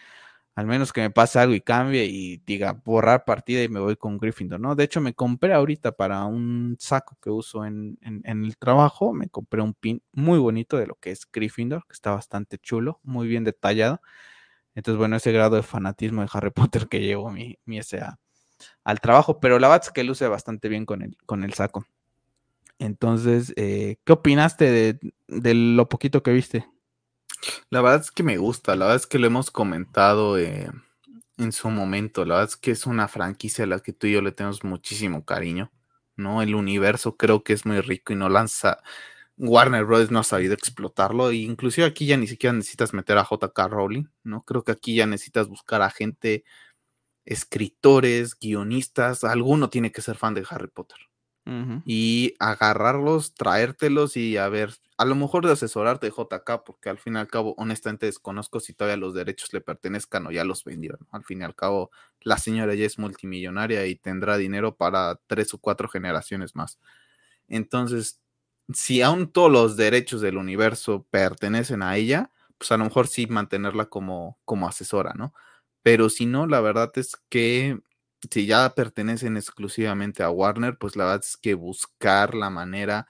al menos que me pase algo y cambie y diga borrar partida y me voy con Gryffindor, ¿no? De hecho, me compré ahorita para un saco que uso en, en- el trabajo, me compré un pin muy bonito de lo que es Gryffindor, que está bastante chulo, muy bien detallado. Entonces, bueno, ese grado de fanatismo de Harry Potter que llevo mi, mi SA al trabajo, pero la verdad que luce bastante bien con el, con el saco. Entonces, eh, ¿qué opinaste de, de lo poquito que viste? La verdad es que me gusta, la verdad es que lo hemos comentado eh, en su momento, la verdad es que es una franquicia a la que tú y yo le tenemos muchísimo cariño, ¿no? El universo creo que es muy rico y no lanza. Warner Bros. no ha sabido explotarlo. E inclusive aquí ya ni siquiera necesitas meter a JK Rowling, ¿no? Creo que aquí ya necesitas buscar a gente, escritores, guionistas. Alguno tiene que ser fan de Harry Potter. Y agarrarlos, traértelos y a ver, a lo mejor de asesorarte de JK, porque al fin y al cabo, honestamente desconozco si todavía los derechos le pertenezcan o ya los vendieron. Al fin y al cabo, la señora ya es multimillonaria y tendrá dinero para tres o cuatro generaciones más. Entonces, si aún todos los derechos del universo pertenecen a ella, pues a lo mejor sí mantenerla como, como asesora, ¿no? Pero si no, la verdad es que si ya pertenecen exclusivamente a Warner, pues la verdad es que buscar la manera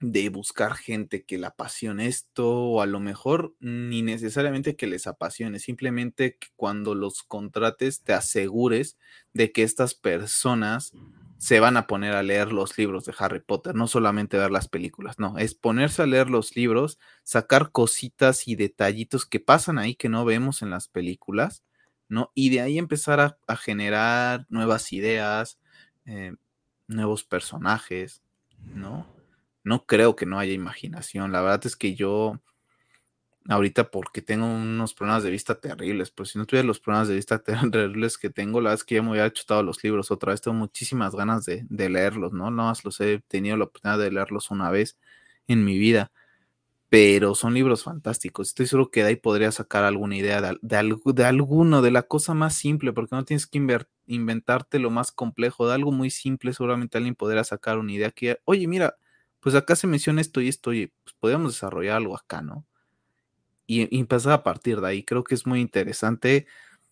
de buscar gente que le apasione esto, o a lo mejor ni necesariamente que les apasione, simplemente que cuando los contrates te asegures de que estas personas se van a poner a leer los libros de Harry Potter, no solamente ver las películas, no, es ponerse a leer los libros, sacar cositas y detallitos que pasan ahí que no vemos en las películas, ¿no? Y de ahí empezar a, generar nuevas ideas, eh, nuevos personajes, ¿no? No creo que no haya imaginación, la verdad es que yo ahorita porque tengo unos problemas de vista terribles, pues si no tuviera los problemas de vista terribles que tengo, la verdad es que ya me hubiera chutado los libros otra vez, tengo muchísimas ganas de, leerlos, ¿no? Nada más los he tenido la oportunidad de leerlos una vez en mi vida, pero son libros fantásticos, estoy seguro que de ahí podría sacar alguna idea de, de, de alguno, de la cosa más simple, porque no tienes que inventarte lo más complejo, de algo muy simple, seguramente alguien podría sacar una idea que, oye, mira, pues acá se menciona esto y esto, y pues podríamos desarrollar algo acá, ¿no? y, empezar a partir de ahí. Creo que es muy interesante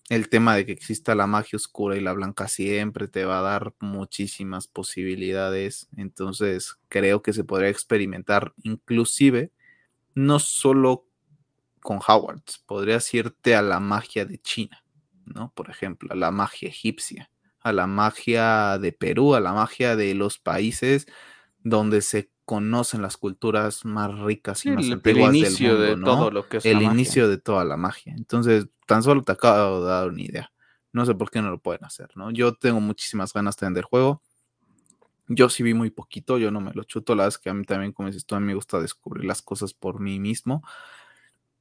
el tema de que exista la magia oscura y la blanca siempre te va a dar muchísimas posibilidades. Entonces creo que se podría experimentar inclusive no solo con Howards, podrías irte a la magia de China, ¿no? Por ejemplo, a la magia egipcia, a la magia de Perú, a la magia de los países donde se conocen las culturas más ricas y más antiguas el inicio del mundo, de todo lo que es el inicio de toda la magia. Entonces, tan solo te acabo de dar una idea. No sé por qué no lo pueden hacer, ¿no? Yo tengo muchísimas ganas de el juego. Yo sí vi muy poquito, yo no me lo chuto, la verdad es que a mí también, como dices tú, a mí me gusta descubrir las cosas por mí mismo.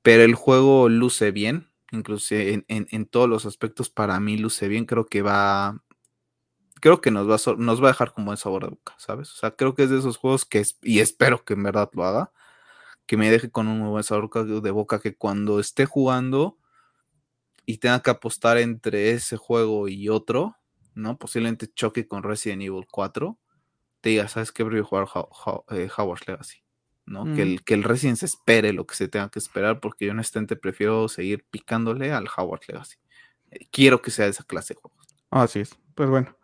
Pero el juego luce bien, incluso en, en todos los aspectos para mí luce bien, creo que va creo que nos va, a, nos va a dejar con buen sabor de boca, ¿sabes? O sea, creo que es de esos juegos que, es, y espero que en verdad lo haga, que me deje con un muy buen sabor de boca, que cuando esté jugando y tenga que apostar entre ese juego y otro, ¿no? Posiblemente choque con Resident Evil 4, te diga, ¿sabes qué? Prefiero jugar eh, Howard's Legacy. ¿no? Que, el, que el Resident se espere lo que se tenga que esperar, porque yo honestamente prefiero seguir picándole al Howard Legacy. Eh, quiero que sea esa clase de juegos. Así es. Pues bueno,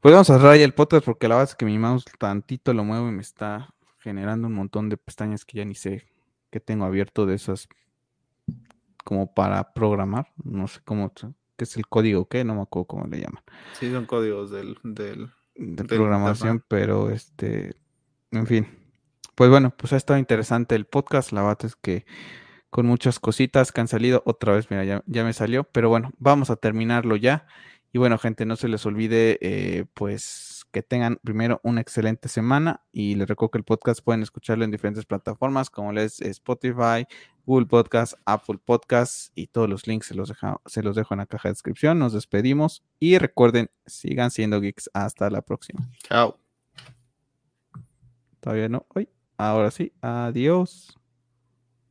pues vamos a cerrar ahí el podcast porque la verdad es que mi mouse tantito lo muevo y me está generando un montón de pestañas que ya ni sé que tengo abierto de esas como para programar. No sé cómo, qué es el código, ¿qué? No me acuerdo cómo le llaman. Sí, son códigos del, del de programación, pero este, en fin. Pues bueno, pues ha estado interesante el podcast. La verdad es que con muchas cositas que han salido, otra vez, mira, ya, ya me salió, pero bueno, vamos a terminarlo ya. Y bueno, gente, no se les olvide, eh, pues, que tengan primero una excelente semana y les recuerdo que el podcast pueden escucharlo en diferentes plataformas como les Spotify, Google Podcast, Apple Podcast y todos los links se los, se los dejo en la caja de descripción. Nos despedimos y recuerden, sigan siendo geeks. Hasta la próxima. Chao. Todavía no. Hoy. Ahora sí. Adiós.